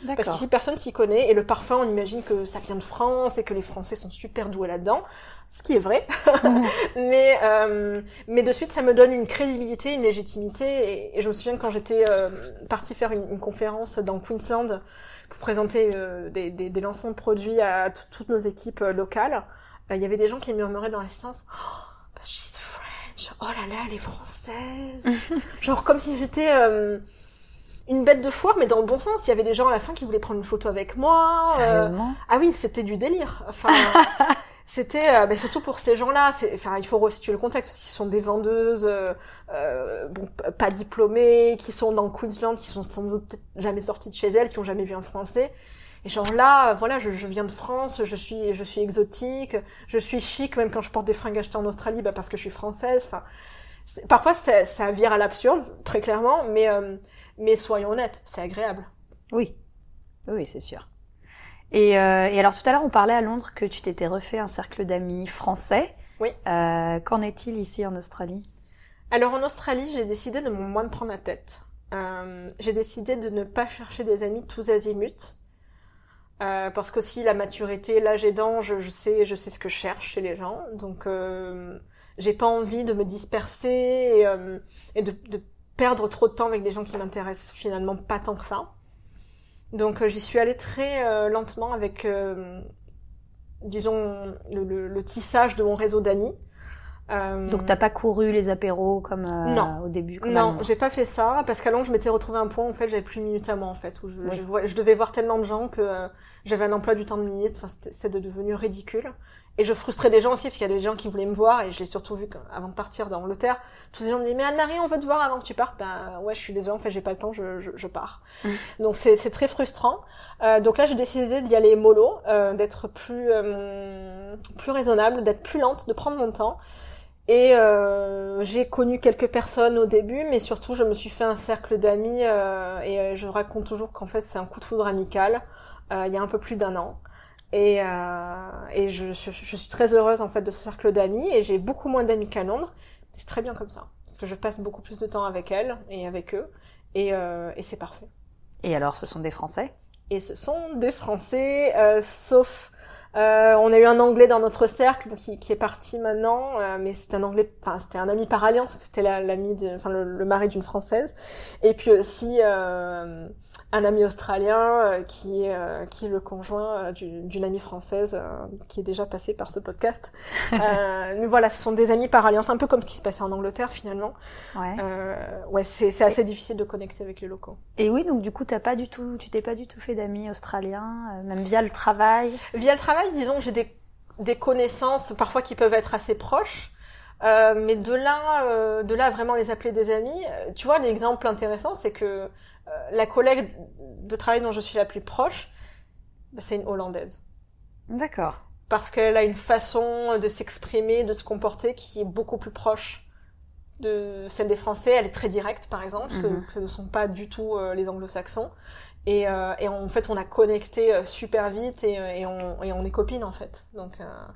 Parce D'accord. qu'ici, personne s'y connaît. Et le parfum, on imagine que ça vient de France et que les Français sont super doués là-dedans. Ce qui est vrai. Mhm. [laughs] mais, euh, mais de suite, ça me donne une crédibilité, une légitimité. Et, et je me souviens que quand j'étais euh, partie faire une, une conférence dans Queensland pour présenter euh, des, des, des lancements de produits à toutes nos équipes euh, locales, il y avait des gens qui murmuraient dans l'assistance oh, she's French. Oh là là, elle est française. [laughs] Genre comme si j'étais euh, une bête de foire, mais dans le bon sens. Il y avait des gens à la fin qui voulaient prendre une photo avec moi. euh, Sérieusement ah oui, c'était du délire. Enfin, [laughs] c'était ben, surtout pour ces gens-là. Enfin, il faut resituer le contexte. Ce sont des vendeuses, euh, euh, bon, pas diplômées, qui sont dans Queensland, qui sont sans doute jamais sorties de chez elles, qui ont jamais vu un Français. Et genre là, voilà, je, je viens de France, je suis, je suis exotique, je suis chic, même quand je porte des fringues achetées en Australie, bah, parce que je suis française. Enfin, parfois ça, ça vire à l'absurde, très clairement, mais euh, mais soyons honnêtes, c'est agréable. Oui, oui, c'est sûr. Et, euh, et alors tout à l'heure, on parlait à Londres que tu t'étais refait un cercle d'amis français. Oui. Euh, Qu'en est-il ici en Australie? Alors en Australie, j'ai décidé de moins me prendre la tête. Euh, j'ai décidé de ne pas chercher des amis tous azimuts. Parce qu'aussi la maturité, l'âge aidant, je, je sais, je sais ce que je cherche chez les gens. Donc j'ai pas envie de me disperser et, et de, de perdre trop de temps avec des gens qui m'intéressent finalement pas tant que ça. Donc euh, j'y suis allée très euh, lentement avec, euh, disons, le, le- le tissage de mon réseau d'amis. Donc t'as pas couru les apéros comme euh, Non. au début non, j'ai pas fait ça parce qu'à Londres, je m'étais retrouvée à un point où en fait, j'avais plus une minute à moi en fait, où je, Oui. je, vois- je devais voir tellement de gens que euh, j'avais un emploi du temps de ministre. Enfin, c'est devenu ridicule. Et je frustrais des gens aussi parce qu'il y a des gens qui voulaient me voir et je l'ai surtout vu avant de partir d'Angleterre. Tous ces gens me disaient mais Anne-Marie, on veut te voir avant que tu partes. Bah ouais, je suis désolée, en fait, j'ai pas le temps, je, je, je pars. [laughs] Donc c'est c'est très frustrant. Euh, donc là, j'ai décidé d'y aller mollo, euh, d'être plus euh, plus raisonnable, d'être plus lente, de prendre mon temps. Et euh, j'ai connu quelques personnes au début, mais surtout je me suis fait un cercle d'amis euh, et euh, je raconte toujours qu'en fait c'est un coup de foudre amical euh, il y a un peu plus d'un an. Et, euh, et je, je, je suis très heureuse en fait de ce cercle d'amis. Et j'ai beaucoup moins d'amis qu'à Londres. C'est très bien comme ça. Parce que je passe beaucoup plus de temps avec elles et avec eux. Et, euh, et c'est parfait. Et alors, ce sont des Français? Et ce sont des Français, euh, sauf euh, on a eu un Anglais dans notre cercle qui, qui est parti maintenant, euh, mais c'était un Anglais, enfin c'était un ami par alliance, c'était la- l'ami, enfin le, le mari d'une Française, et puis aussi euh, un ami australien euh, qui est euh, qui est le conjoint euh, du- d'une amie française euh, qui est déjà passée par ce podcast. [laughs] Euh, voilà, ce sont des amis par alliance, un peu comme ce qui se passait en Angleterre finalement. Ouais. Euh, ouais, c'est c'est assez difficile de connecter avec les locaux. Et oui, donc du coup, t'as pas du tout, tu t'es pas du tout fait d'amis australiens, même via le travail? Via le travail, disons que j'ai des, des connaissances parfois qui peuvent être assez proches, euh, mais de là, euh, de là à vraiment les appeler des amis, tu vois, l'exemple intéressant, c'est que la collègue de travail dont je suis la plus proche, bah, c'est une Hollandaise. D'accord. Parce qu'elle a une façon de s'exprimer, de se comporter qui est beaucoup plus proche de celle des Français. Elle est très directe, par exemple, ce Mhm. que ne sont pas du tout euh, les Anglo-Saxons. Et, euh, et en fait, on a connecté euh, super vite et, euh, et, on, et on est copines, en fait. Donc, euh,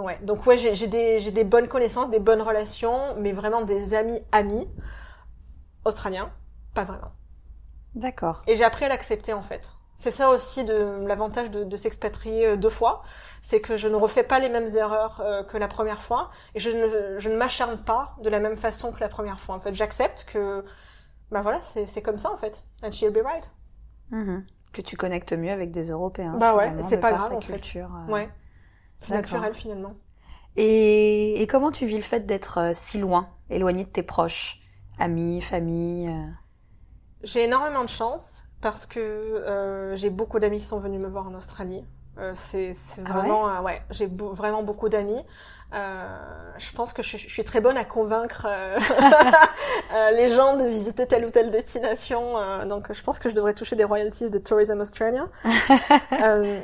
ouais. Donc, ouais, j'ai des, j'ai des bonnes connaissances, des bonnes relations, mais vraiment des amis amis australiens, pas vraiment. D'accord. Et j'ai appris à l'accepter en fait. C'est ça aussi de l'avantage de, de s'expatrier euh, deux fois, c'est que je ne refais pas les mêmes erreurs euh, que la première fois et je ne, je ne m'acharne pas de la même façon que la première fois. En fait, j'accepte que, ben voilà, c'est comme ça en fait. And she'll be right. Mhm. Que tu connectes mieux avec des Européens. Bah ouais, c'est pas grave, en fait. culture. euh. Ouais. C'est naturel finalement. Et, et comment tu vis le fait d'être si loin, éloigné de tes proches, amis, famille J'ai énormément de chance parce que euh, j'ai beaucoup d'amis qui sont venus me voir en Australie. Euh, c'est Ah ouais? vraiment, euh, ouais, j'ai beau- vraiment beaucoup d'amis. Euh, je pense que je, je suis très bonne à convaincre euh, [laughs] euh, les gens de visiter telle ou telle destination. euh, donc, je pense que je devrais toucher des royalties de Tourism Australia. [laughs] Euh,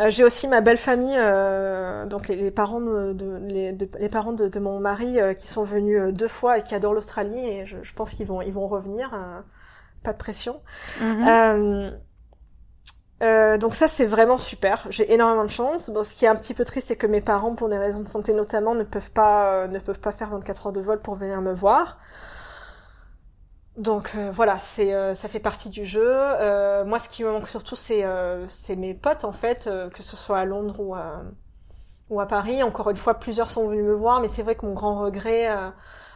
euh, j'ai aussi ma belle famille, euh, donc les, les parents de, de- les, de- les parents de, de mon mari euh, qui sont venus euh, deux fois et qui adorent l'Australie et je, je pense qu'ils vont ils vont revenir. Pas de pression. Euh, euh, donc ça c'est vraiment super. J'ai énormément de chance. Bon, ce qui est un petit peu triste, c'est que mes parents, pour des raisons de santé notamment, ne peuvent pas euh, ne peuvent pas faire 24 heures de vol pour venir me voir. Donc euh, voilà, c'est ça fait partie du jeu. Moi, ce qui me manque surtout, c'est c'est mes potes en fait, que ce soit à Londres ou à ou à Paris. Encore une fois, plusieurs sont venus me voir, mais c'est vrai que mon grand regret,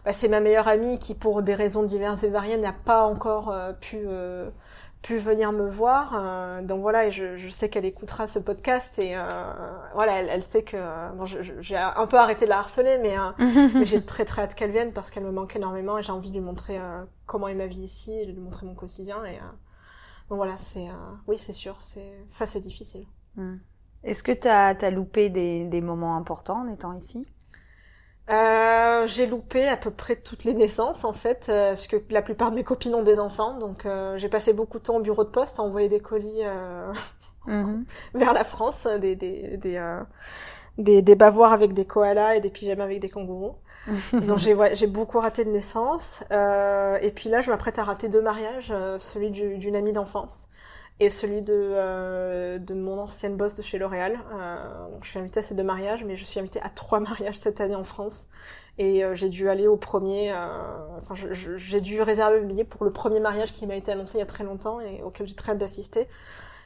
bah, c'est ma meilleure amie qui, pour des raisons diverses et variées, n'a pas encore pu pu venir me voir. Euh, donc voilà, et je, je sais qu'elle écoutera ce podcast et euh, voilà, elle, elle, sait que bon, j'ai un peu arrêté de la harceler, mais, euh, [laughs] mais j'ai très très hâte qu'elle vienne parce qu'elle me manque énormément et j'ai envie de lui montrer euh, comment est ma vie ici, de lui montrer mon quotidien. Et donc voilà, c'est oui, c'est sûr, c'est ça, c'est difficile. Hmm. Est-ce que tu as, as, loupé des, des moments importants en étant ici? Euh, j'ai loupé à peu près toutes les naissances en fait, euh, puisque la plupart de mes copines ont des enfants, donc euh, j'ai passé beaucoup de temps au bureau de poste à envoyer des colis euh, mhm. [laughs] vers la France, des des des, des, des bavoirs avec des koalas et des pyjamas avec des kangourous. [laughs] donc j'ai ouais, j'ai beaucoup raté de naissance, et puis là je m'apprête à rater deux mariages, celui d'une amie d'enfance et celui de, euh, de mon ancienne boss de chez L'Oréal. Euh, je suis invitée à ces deux mariages, mais je suis invitée à trois [laughs] mariages cette année en France. Et euh, j'ai dû aller au premier, euh, enfin j'ai dû réserver le billet pour le premier mariage qui m'a été annoncé il y a très longtemps et auquel j'ai très hâte d'assister.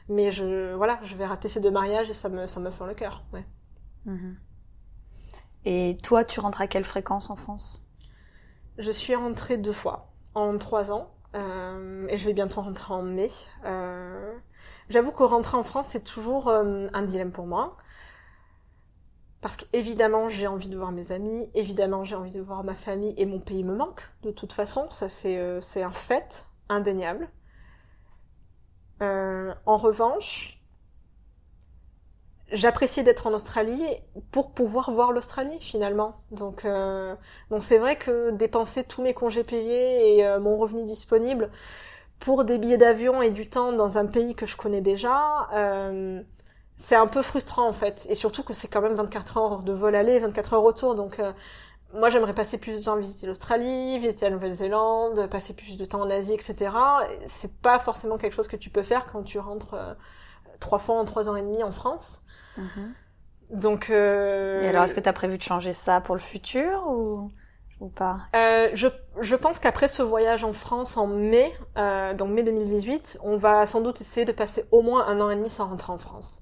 Mais je, voilà, je vais rater ces deux mariages et ça me, ça me fait le cœur. Ouais. Mhm. Et toi, tu rentres à quelle fréquence en France? Je suis rentrée deux fois en trois ans. Euh, et je vais bientôt rentrer en mai. Euh, J'avoue que rentrer en France, c'est toujours euh, un dilemme pour moi. Parce qu'évidemment, j'ai envie de voir mes amis, évidemment, j'ai envie de voir ma famille, et mon pays me manque, de toute façon, ça c'est un fait, indéniable. En revanche, j'appréciais d'être en Australie pour pouvoir voir l'Australie finalement. Donc, euh, donc c'est vrai que dépenser tous mes congés payés et euh, mon revenu disponible pour des billets d'avion et du temps dans un pays que je connais déjà, euh, c'est un peu frustrant en fait. Et surtout que c'est quand même 24 heures de vol aller, 24 heures retour. Donc euh, moi j'aimerais passer plus de temps à visiter l'Australie, visiter la Nouvelle-Zélande, passer plus de temps en Asie, etc. C'est pas forcément quelque chose que tu peux faire quand tu rentres euh, trois fois en trois ans et demi en France. Mhm. Donc. Euh... Et alors, est-ce que tu as prévu de changer ça pour le futur ou, ou pas? Euh, je, je pense qu'après ce voyage en France en mai, euh, donc mai 2018, on va sans doute essayer de passer au moins un an et demi sans rentrer en France.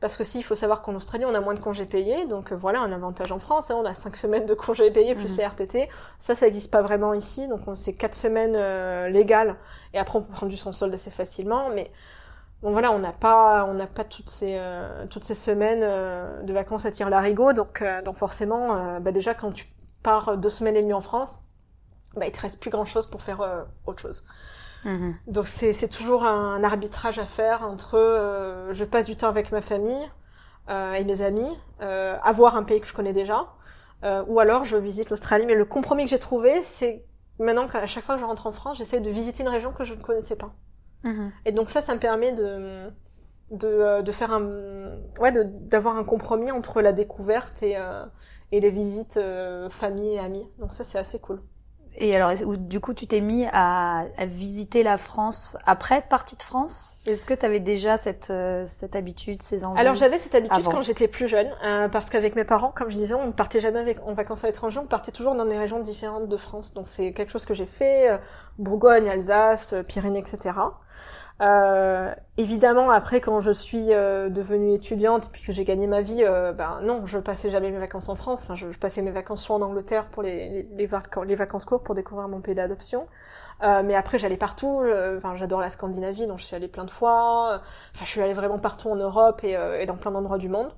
Parce que si, il faut savoir qu'en Australie, on a moins de congés payés, donc euh, voilà un avantage en France. Hein, on a cinq semaines de congés payés plus mhm. RTT. Ça, ça n'existe pas vraiment ici, donc on c'est quatre semaines euh, légales, et après on peut prendre du sans solde assez facilement. Mais Bon voilà, on n'a pas, on n'a pas toutes ces euh, toutes ces semaines euh, de vacances à tire larigot, donc euh, donc forcément, bah déjà quand tu pars deux semaines et demie en France, bah il te reste plus grand chose pour faire autre chose. Mm-hmm. Donc c'est c'est toujours un, arbitrage à faire entre je passe du temps avec ma famille et mes amis, avoir un pays que je connais déjà, ou alors je visite l'Australie. Mais le compromis que j'ai trouvé, c'est maintenant qu'à chaque fois que je rentre en France, j'essaie de visiter une région que je ne connaissais pas. Mhm. Et donc ça, ça me permet de de, euh, de faire un ouais d'avoir un compromis entre la découverte et euh, et les visites euh, famille et amis. Donc ça, c'est assez cool. Et alors, du coup, tu t'es mis à, à, visiter la France après être partie de France? Est-ce que tu avais déjà cette, cette habitude, ces envies Alors, j'avais cette habitude quand j'étais plus jeune, parce qu'avec mes parents, comme je disais, on ne partait jamais avec, en vacances à l'étranger, on partait toujours dans des régions différentes de France. Donc, c'est quelque chose que j'ai fait, Bourgogne, Alsace, Pyrénées, etc. Euh, évidemment, après, quand je suis euh, devenue étudiante et puis que j'ai gagné ma vie, euh, ben non, je passais jamais mes vacances en France. Enfin, je, passais mes vacances soit en Angleterre pour les, les, les, vacances courtes pour découvrir mon pays d'adoption. Euh, mais après, j'allais partout. Enfin, j'adore la Scandinavie, donc je suis allée plein de fois. Enfin, je suis allée vraiment partout en Europe et, et dans plein d'endroits du monde.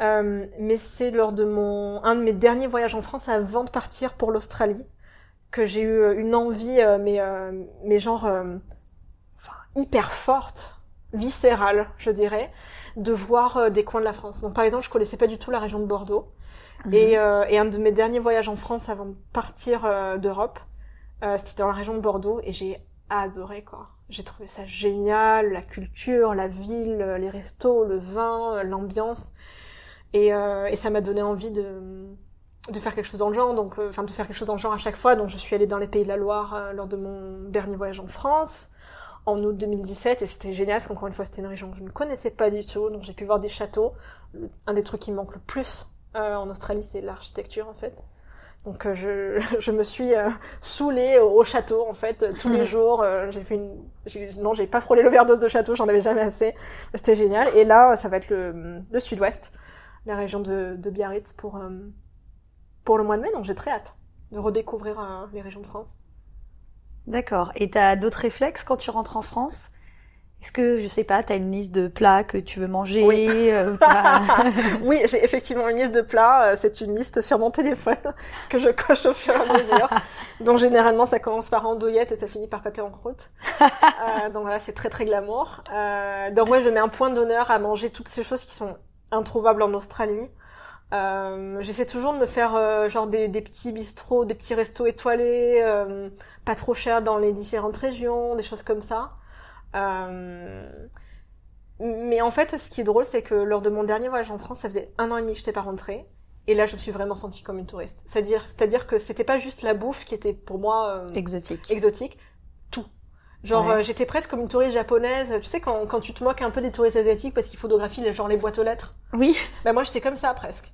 mais c'est lors de mon un de mes derniers voyages en France avant de partir pour l'Australie que j'ai eu une envie, mais mais genre hyper forte, viscérale, je dirais, de voir euh, des coins de la France. Donc par exemple, je connaissais pas du tout la région de Bordeaux. Mhm. Et, euh, et, un de mes derniers voyages en France avant de partir euh, d'Europe, c'était dans la région de Bordeaux et j'ai adoré quoi. J'ai trouvé ça génial, la culture, la ville, les restos, le vin, l'ambiance. Et, et ça m'a donné envie de, de faire quelque chose dans le genre, donc enfin de faire quelque chose dans le genre à chaque fois. Donc je suis allée dans les pays de la Loire lors de mon dernier voyage en France en août 2017 et c'était génial parce qu'encore une fois c'était une région que je ne connaissais pas du tout donc j'ai pu voir des châteaux un des trucs qui me manque le plus euh, en Australie c'est l'architecture en fait Donc euh, je, [laughs] je me suis euh, saoulée au, château en fait tous les [laughs] jours. j'ai fait une, non j'ai pas frôlé l'overdose de château, j'en avais jamais assez. C'était génial. Et là ça va être le, le sud-ouest, la région de, de Biarritz pour pour le mois de mai. Donc j'ai très hâte de redécouvrir les régions de France. D'accord. Et t'as d'autres réflexes quand tu rentres en France? Est-ce que, je sais pas, tu as une liste de plats que tu veux manger Oui, euh, [laughs] oui j'ai effectivement une liste de plats. Euh, c'est une liste sur mon téléphone [laughs] que je coche au fur et à mesure. [laughs] donc généralement, ça commence par andouillette et ça finit par pâté en croûte. euh, donc voilà, c'est très très glamour. Euh, donc moi, je mets un point d'honneur à manger toutes ces choses qui sont introuvables en Australie. Euh, J'essaie toujours de me faire euh, genre des, des, petits bistrots, des petits restos étoilés, pas trop chers dans les différentes régions, des choses comme ça. Euh, mais en fait, ce qui est drôle, c'est que lors de mon dernier voyage en France, ça faisait un an et demi que je n'étais pas rentrée. Et là, je me suis vraiment sentie comme une touriste. C'est-à-dire, c'est-à-dire que c'était pas juste la bouffe qui était pour moi euh, exotique. Exotique, tout. Genre, euh, j'étais presque comme une touriste japonaise. Tu sais, quand, quand tu te moques un peu des touristes asiatiques parce qu'ils photographient genre les boîtes aux lettres. Oui. Bah moi, j'étais comme ça presque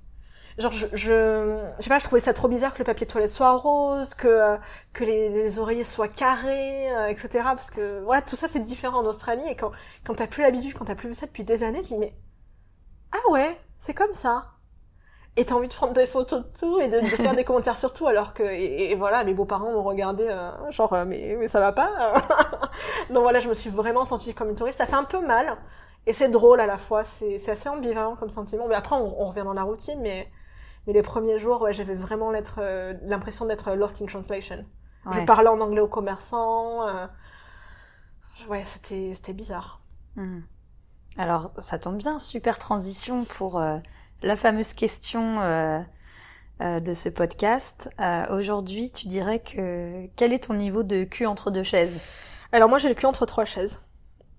genre je, je, je sais pas je trouvais ça trop bizarre que le papier de toilette soit rose que euh, que les, les, oreillers soient carrés euh, etc parce que voilà tout ça c'est différent en Australie et quand quand t'as plus l'habitude quand t'as plus vu ça depuis des années tu dis mais ah ouais c'est comme ça. Et t'as envie de prendre des photos de tout et de, de faire [laughs] des commentaires sur tout alors que et, voilà mes beaux-parents m'ont regardé euh, genre mais mais ça va pas. [laughs] Donc voilà je me suis vraiment sentie comme une touriste. Ça fait un peu mal. Et c'est drôle à la fois. C'est c'est assez ambivalent comme sentiment. Mais après on, on revient dans la routine mais mais les premiers jours, ouais, j'avais vraiment euh, l'impression d'être lost in translation. Je parlais en anglais aux commerçants. Euh, ouais, c'était, c'était bizarre. Hmm. Alors, ça tombe bien, super transition pour euh, la fameuse question de ce podcast. Aujourd'hui, tu dirais que quel est ton niveau de cul entre deux chaises? Alors moi, j'ai le cul entre trois chaises.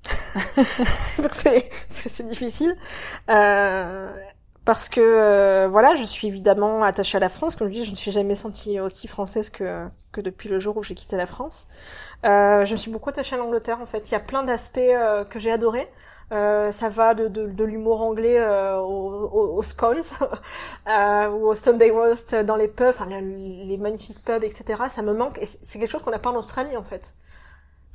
[laughs] Donc c'est, c'est, difficile. Euh, parce que euh, voilà, je suis évidemment attachée à la France. Comme je dis, je ne suis jamais sentie aussi française que que depuis le jour où j'ai quitté la France. Euh, je me suis beaucoup attachée à l'Angleterre en fait. Il y a plein d'aspects euh, que j'ai adorés. Euh, ça va de, de, de l'humour anglais euh, aux, aux, scones [laughs] ou au Sunday roast dans les pubs, enfin les magnifiques pubs, etc. Ça me manque et c'est quelque chose qu'on n'a pas en Australie en fait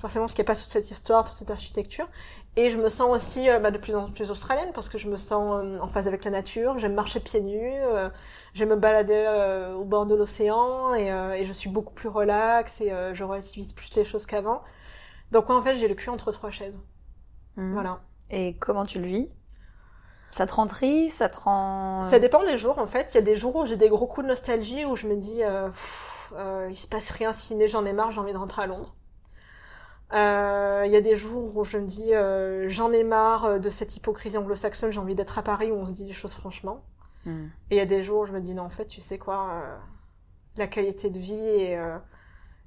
forcément parce qu'il n'y a pas toute cette histoire, toute cette architecture. Et je me sens aussi euh, bah, de plus en plus australienne parce que je me sens euh, en phase avec la nature. J'aime marcher pieds nus, euh, j'aime me balader au bord de l'océan et, et, je suis beaucoup plus relax et je relativise plus les choses qu'avant. Donc en fait, j'ai le cul entre trois chaises. Mmh. Voilà. Et comment tu le vis? Ça te rend triste, ça te rend... Ça dépend des jours en fait. Il y a des jours où j'ai des gros coups de nostalgie où je me dis, euh, il se passe rien, si j'en ai marre, j'ai envie de rentrer à Londres. Il euh, y a des jours où je me dis euh, j'en ai marre euh, de cette hypocrisie anglo-saxonne, j'ai envie d'être à Paris où on se dit les choses franchement. Hmm. Et il y a des jours où je me dis non en fait tu sais quoi, la qualité de vie et,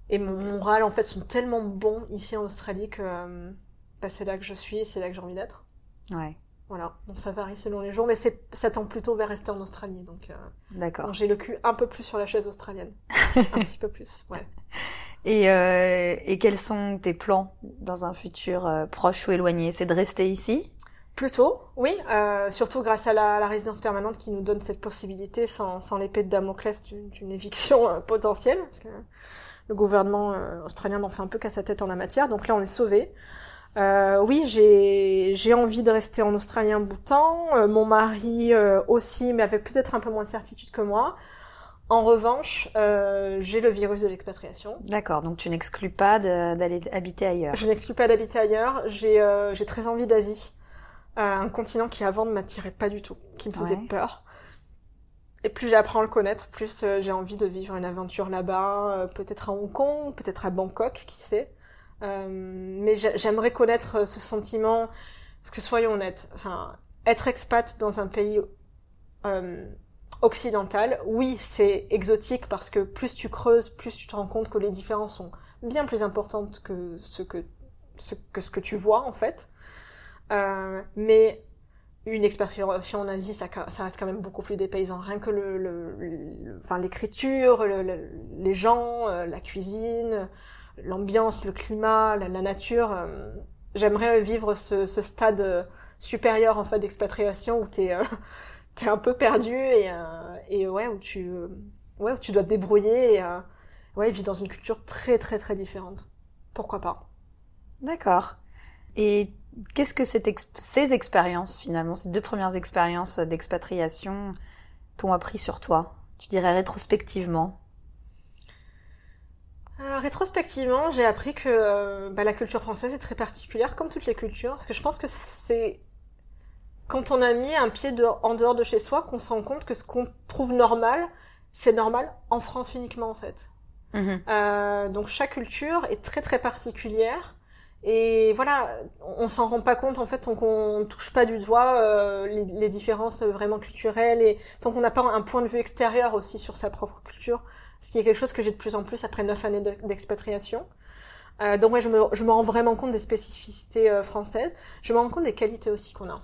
et mon moral en fait sont tellement bons ici en Australie que bah, c'est là que je suis et c'est là que j'ai envie d'être. Ouais. Voilà, donc ça varie selon les jours, mais c'est ça tend plutôt vers rester en Australie, donc. D'accord. J'ai le cul un peu plus sur la chaise australienne, [laughs] un petit peu plus, ouais. Et, euh, et quels sont tes plans dans un futur euh, proche ou éloigné? C'est de rester ici? Plutôt, oui, euh, surtout grâce à la, résidence permanente qui nous donne cette possibilité sans, sans l'épée de Damoclès d'une éviction euh, potentielle, parce que le gouvernement euh, australien n'en fait un peu qu'à sa tête en la matière, donc là on est sauvé. oui, j'ai envie de rester en Australie un bout de temps, mon mari aussi, mais avec peut-être un peu moins de certitude que moi. En revanche, euh, j'ai le virus de l'expatriation. D'accord, donc tu n'exclus pas d'aller habiter ailleurs. Je n'exclus pas d'habiter ailleurs. J'ai euh, très envie d'Asie, euh, un continent qui avant ne m'attirait pas du tout, qui me faisait peur. Et plus j'apprends à le connaître, plus euh, j'ai envie de vivre une aventure là-bas, euh, peut-être à Hong Kong, peut-être à Bangkok, qui sait. mais j'aimerais connaître ce sentiment, parce que soyons honnêtes, enfin, être expat dans un pays occidentale, oui, c'est exotique parce que plus tu creuses, plus tu te rends compte que les différences sont bien plus importantes que ce que ce que, ce que tu vois en fait. Euh, mais une expatriation en Asie, ça, reste quand même beaucoup plus dépaysant. Rien que le, le, enfin l'écriture, les gens, euh, la cuisine, l'ambiance, le climat, la, nature. Euh, j'aimerais vivre ce, ce stade supérieur en fait d'expatriation où t'es t'es un peu perdu et, euh, et ouais, où tu, ouais, où tu dois te débrouiller et ouais, vivre dans une culture très très très différente. Pourquoi pas D'accord. Et qu'est-ce que ces expériences finalement, ces deux premières expériences d'expatriation t'ont appris sur toi Tu dirais rétrospectivement? Euh, rétrospectivement, j'ai appris que euh, bah, la culture française est très particulière, comme toutes les cultures, parce que je pense que c'est quand on a mis un pied en dehors de chez soi qu'on se rend compte que ce qu'on trouve normal, c'est normal en France uniquement en fait. Mhm. Euh, donc chaque culture est très très particulière et voilà, on s'en rend pas compte en fait tant qu'on touche pas du doigt euh, les, les, différences vraiment culturelles et tant qu'on n'a pas un point de vue extérieur aussi sur sa propre culture, ce qui est quelque chose que j'ai de plus en plus après neuf années d'expatriation. Euh, donc ouais, je me, je me rends vraiment compte des spécificités françaises. Je me rends compte des qualités aussi qu'on a.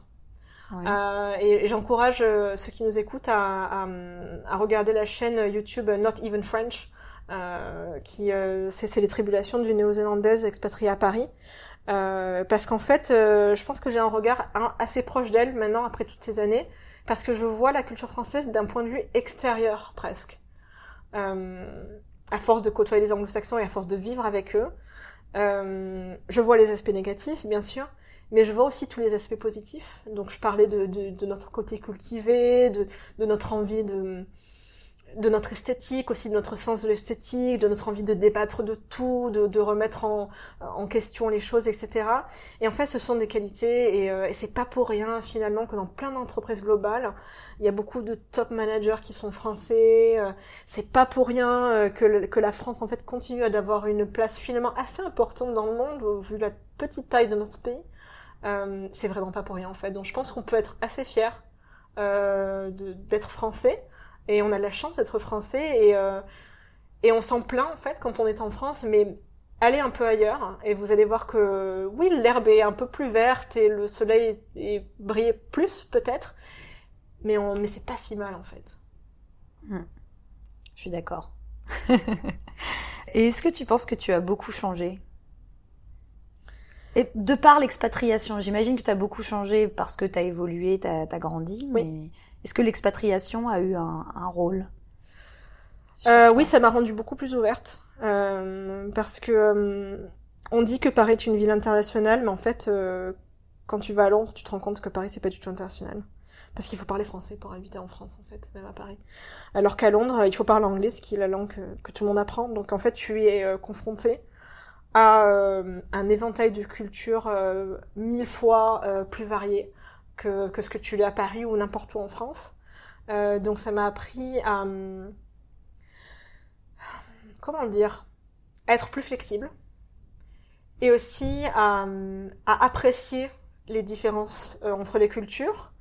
Euh, et, j'encourage euh, ceux qui nous écoutent à, regarder la chaîne YouTube Not Even French, euh, qui c'est les tribulations d'une néo-zélandaise expatriée à Paris. Parce qu'en fait, je pense que j'ai un regard assez proche d'elle maintenant après toutes ces années, parce que je vois la culture française d'un point de vue extérieur presque. à force de côtoyer les anglo-saxons et à force de vivre avec eux, je vois les aspects négatifs, bien sûr, mais je vois aussi tous les aspects positifs. Donc je parlais de, de, de notre côté cultivé, de, de notre envie de, de notre esthétique, aussi de notre sens de l'esthétique, de notre envie de débattre de tout, de, de remettre en, en, question les choses, etc. Et en fait, ce sont des qualités et, euh, et c'est pas pour rien finalement que dans plein d'entreprises globales, il y a beaucoup de top managers qui sont français. Euh, c'est pas pour rien euh, que, que la France en fait continue à avoir une place finalement assez importante dans le monde vu la petite taille de notre pays. Euh, c'est vraiment pas pour rien en fait. Donc je pense qu'on peut être assez fier d'être français et on a la chance d'être français et, euh, et on s'en plaint en fait quand on est en France, mais allez un peu ailleurs et vous allez voir que oui, l'herbe est un peu plus verte et le soleil est, brille plus peut-être, mais, on, c'est pas si mal en fait. Hmm. Je suis d'accord. [laughs] et est-ce que tu penses que tu as beaucoup changé? Et de par l'expatriation, j'imagine que tu as beaucoup changé parce que tu as évolué, tu as, grandi, mais est-ce que l'expatriation a eu un, un rôle euh, Oui, ça m'a rendue beaucoup plus ouverte. Euh, parce que euh, on dit que Paris est une ville internationale, mais en fait, euh, quand tu vas à Londres, tu te rends compte que Paris c'est pas du tout international. Parce qu'il faut parler français pour habiter en France, en fait, même à Paris. Alors qu'à Londres, il faut parler anglais, ce qui est la langue que, que tout le monde apprend. Donc en fait, tu es euh, confronté à un éventail de cultures mille fois plus variées que, que ce que tu l'as à Paris ou n'importe où en France. Euh, donc ça m'a appris à comment dire être plus flexible et aussi à, à apprécier les différences euh, entre les cultures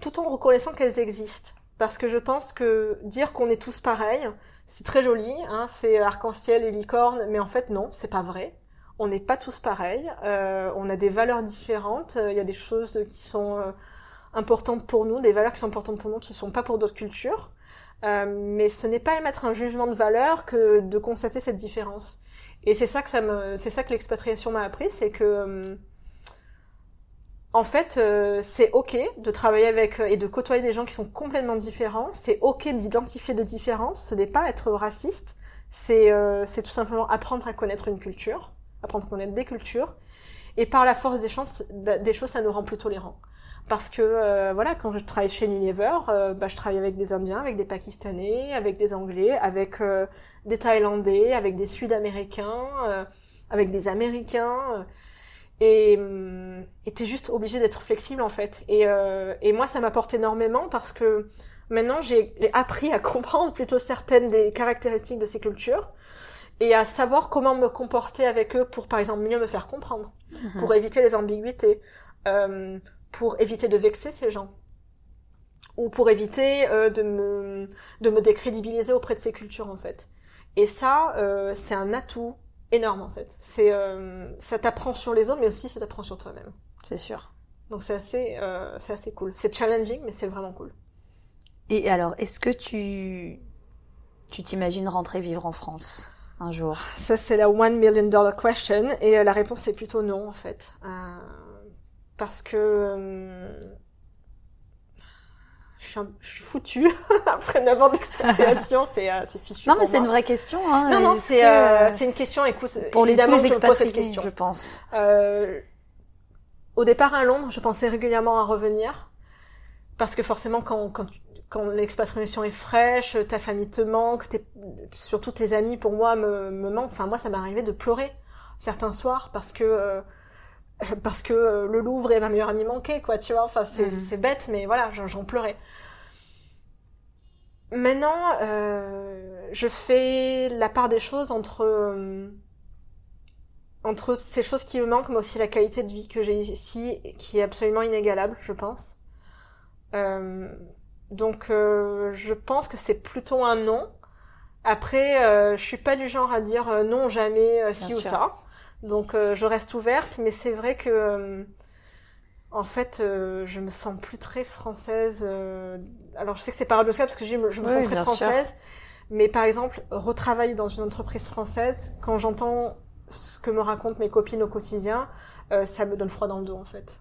tout en reconnaissant qu'elles existent parce que je pense que dire qu'on est tous pareils c'est très joli hein, c'est arc-en-ciel et licorne mais en fait non c'est pas vrai on n'est pas tous pareils, euh, on a des valeurs différentes, euh, il y a des choses qui sont euh, importantes pour nous, des valeurs qui sont importantes pour nous qui ne sont pas pour d'autres cultures. mais ce n'est pas émettre un jugement de valeur que de constater cette différence. Et c'est ça que ça me, c'est ça que l'expatriation m'a appris, c'est que en fait, c'est ok de travailler avec et de côtoyer des gens qui sont complètement différents. C'est ok d'identifier des différences. Ce n'est pas être raciste. C'est c'est tout simplement apprendre à connaître une culture apprendre à connaître des cultures. Et par la force des, chances, des choses, ça nous rend plus tolérants. Parce que euh, voilà, quand je travaille chez Unilever, euh, bah, je travaille avec des Indiens, avec des Pakistanais, avec des Anglais, avec euh, des Thaïlandais, avec des Sud-Américains, avec des Américains. Et hum, t'es juste obligé d'être flexible en fait. Et, et moi, ça m'apporte énormément parce que maintenant, j'ai appris à [laughs] comprendre plutôt certaines des caractéristiques de ces cultures et à savoir comment me comporter avec eux pour, par exemple, mieux me faire comprendre, mhm. pour éviter les ambiguïtés, euh, pour éviter de vexer ces gens, ou pour éviter euh, de me de me décrédibiliser auprès de ces cultures en fait. Et ça, euh, c'est un atout énorme en fait. C'est euh, ça t'apprend sur les autres, mais aussi ça t'apprend sur toi-même. C'est sûr. Donc c'est assez euh, c'est assez cool. C'est challenging, mais c'est vraiment cool. Et alors, est-ce que tu tu t'imagines rentrer vivre en France un jour? Ça, c'est la one million dollar question. Et euh, la réponse est plutôt non, en fait. Euh, parce que. Je suis, un- je suis foutue. [laughs] Après 9 ans d'expatriation, [laughs] c'est euh, fichu Non, mais c'est une vraie question. Hein. Non, non, c'est euh, euh, une question, écoute, pour les tous les je expatriés, question. je pense. Euh, au départ à Londres, je pensais régulièrement à revenir parce que forcément quand quand quand l'expatriation est fraîche, ta famille te manque, tes, surtout tes amis pour moi me, me manquent. Enfin moi ça m'est arrivé de pleurer certains soirs parce que euh, [laughs] parce que euh, le Louvre et ma meilleure amie manquaient quoi, tu vois. Enfin c'est Mhm. c'est bête mais voilà j'en pleurais. Maintenant euh, je fais la part des choses entre euh, entre ces choses qui me manquent, mais aussi la qualité de vie que j'ai ici, qui est absolument inégalable, je pense. Euh, donc, euh, je pense que c'est plutôt un non. Après, euh, je suis pas du genre à dire non jamais Bien ou sûr. ça. Donc, euh, je reste ouverte, mais c'est vrai que, euh, en fait, euh, je me sens plus très française. euh, Alors, je sais que c'est paradoxal parce que je, me- je me Oui, sens très sûr. française. Mais par exemple, retravailler dans une entreprise française, quand j'entends ce que me racontent mes copines au quotidien, euh, ça me donne froid dans le dos en fait.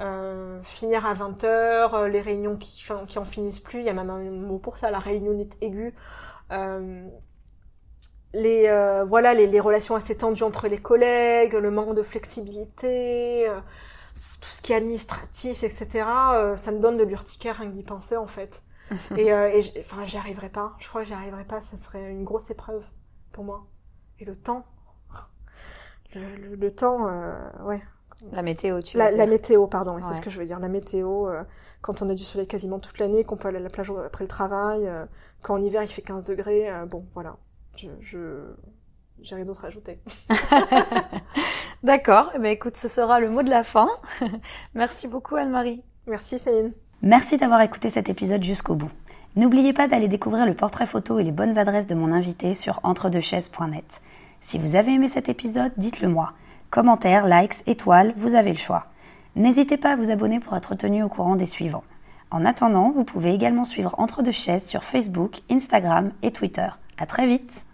Euh, finir à 20h, les réunions qui, qui en finissent plus, il y a même un mot pour ça, la réunionnite aiguë. Les, euh, voilà, les, les relations assez tendues entre les collègues, le manque de flexibilité, euh, tout ce qui est administratif, etc. euh, ça me donne de l'urticaire rien que d'y penser en fait. [laughs] et euh, et enfin, j'y arriverai pas. Je crois que j'y arriverai pas. Ça serait une grosse épreuve pour moi. Et le temps, le, le, le temps, euh, ouais. La météo, tu La, la météo, pardon, c'est ce que je veux dire. La météo, euh, quand on a du soleil quasiment toute l'année, qu'on peut aller à la plage après le travail, euh, quand en hiver il fait 15 degrés, euh, bon, voilà. Je, je, j'ai rien d'autre à ajouter. [laughs] [laughs] D'accord. Eh ben, écoute, ce sera le mot de la fin. [laughs] Merci beaucoup, Anne-Marie. Merci Céline. Merci d'avoir écouté cet épisode jusqu'au bout. N'oubliez pas d'aller découvrir le portrait photo et les bonnes adresses de mon invité sur entredeuxchaises.net. Si vous avez aimé cet épisode, dites-le moi. Commentaires, likes, étoiles, vous avez le choix. N'hésitez pas à vous abonner pour être tenu au courant des suivants. En attendant, vous pouvez également suivre Entre deux chaises sur Facebook, Instagram et Twitter. À très vite!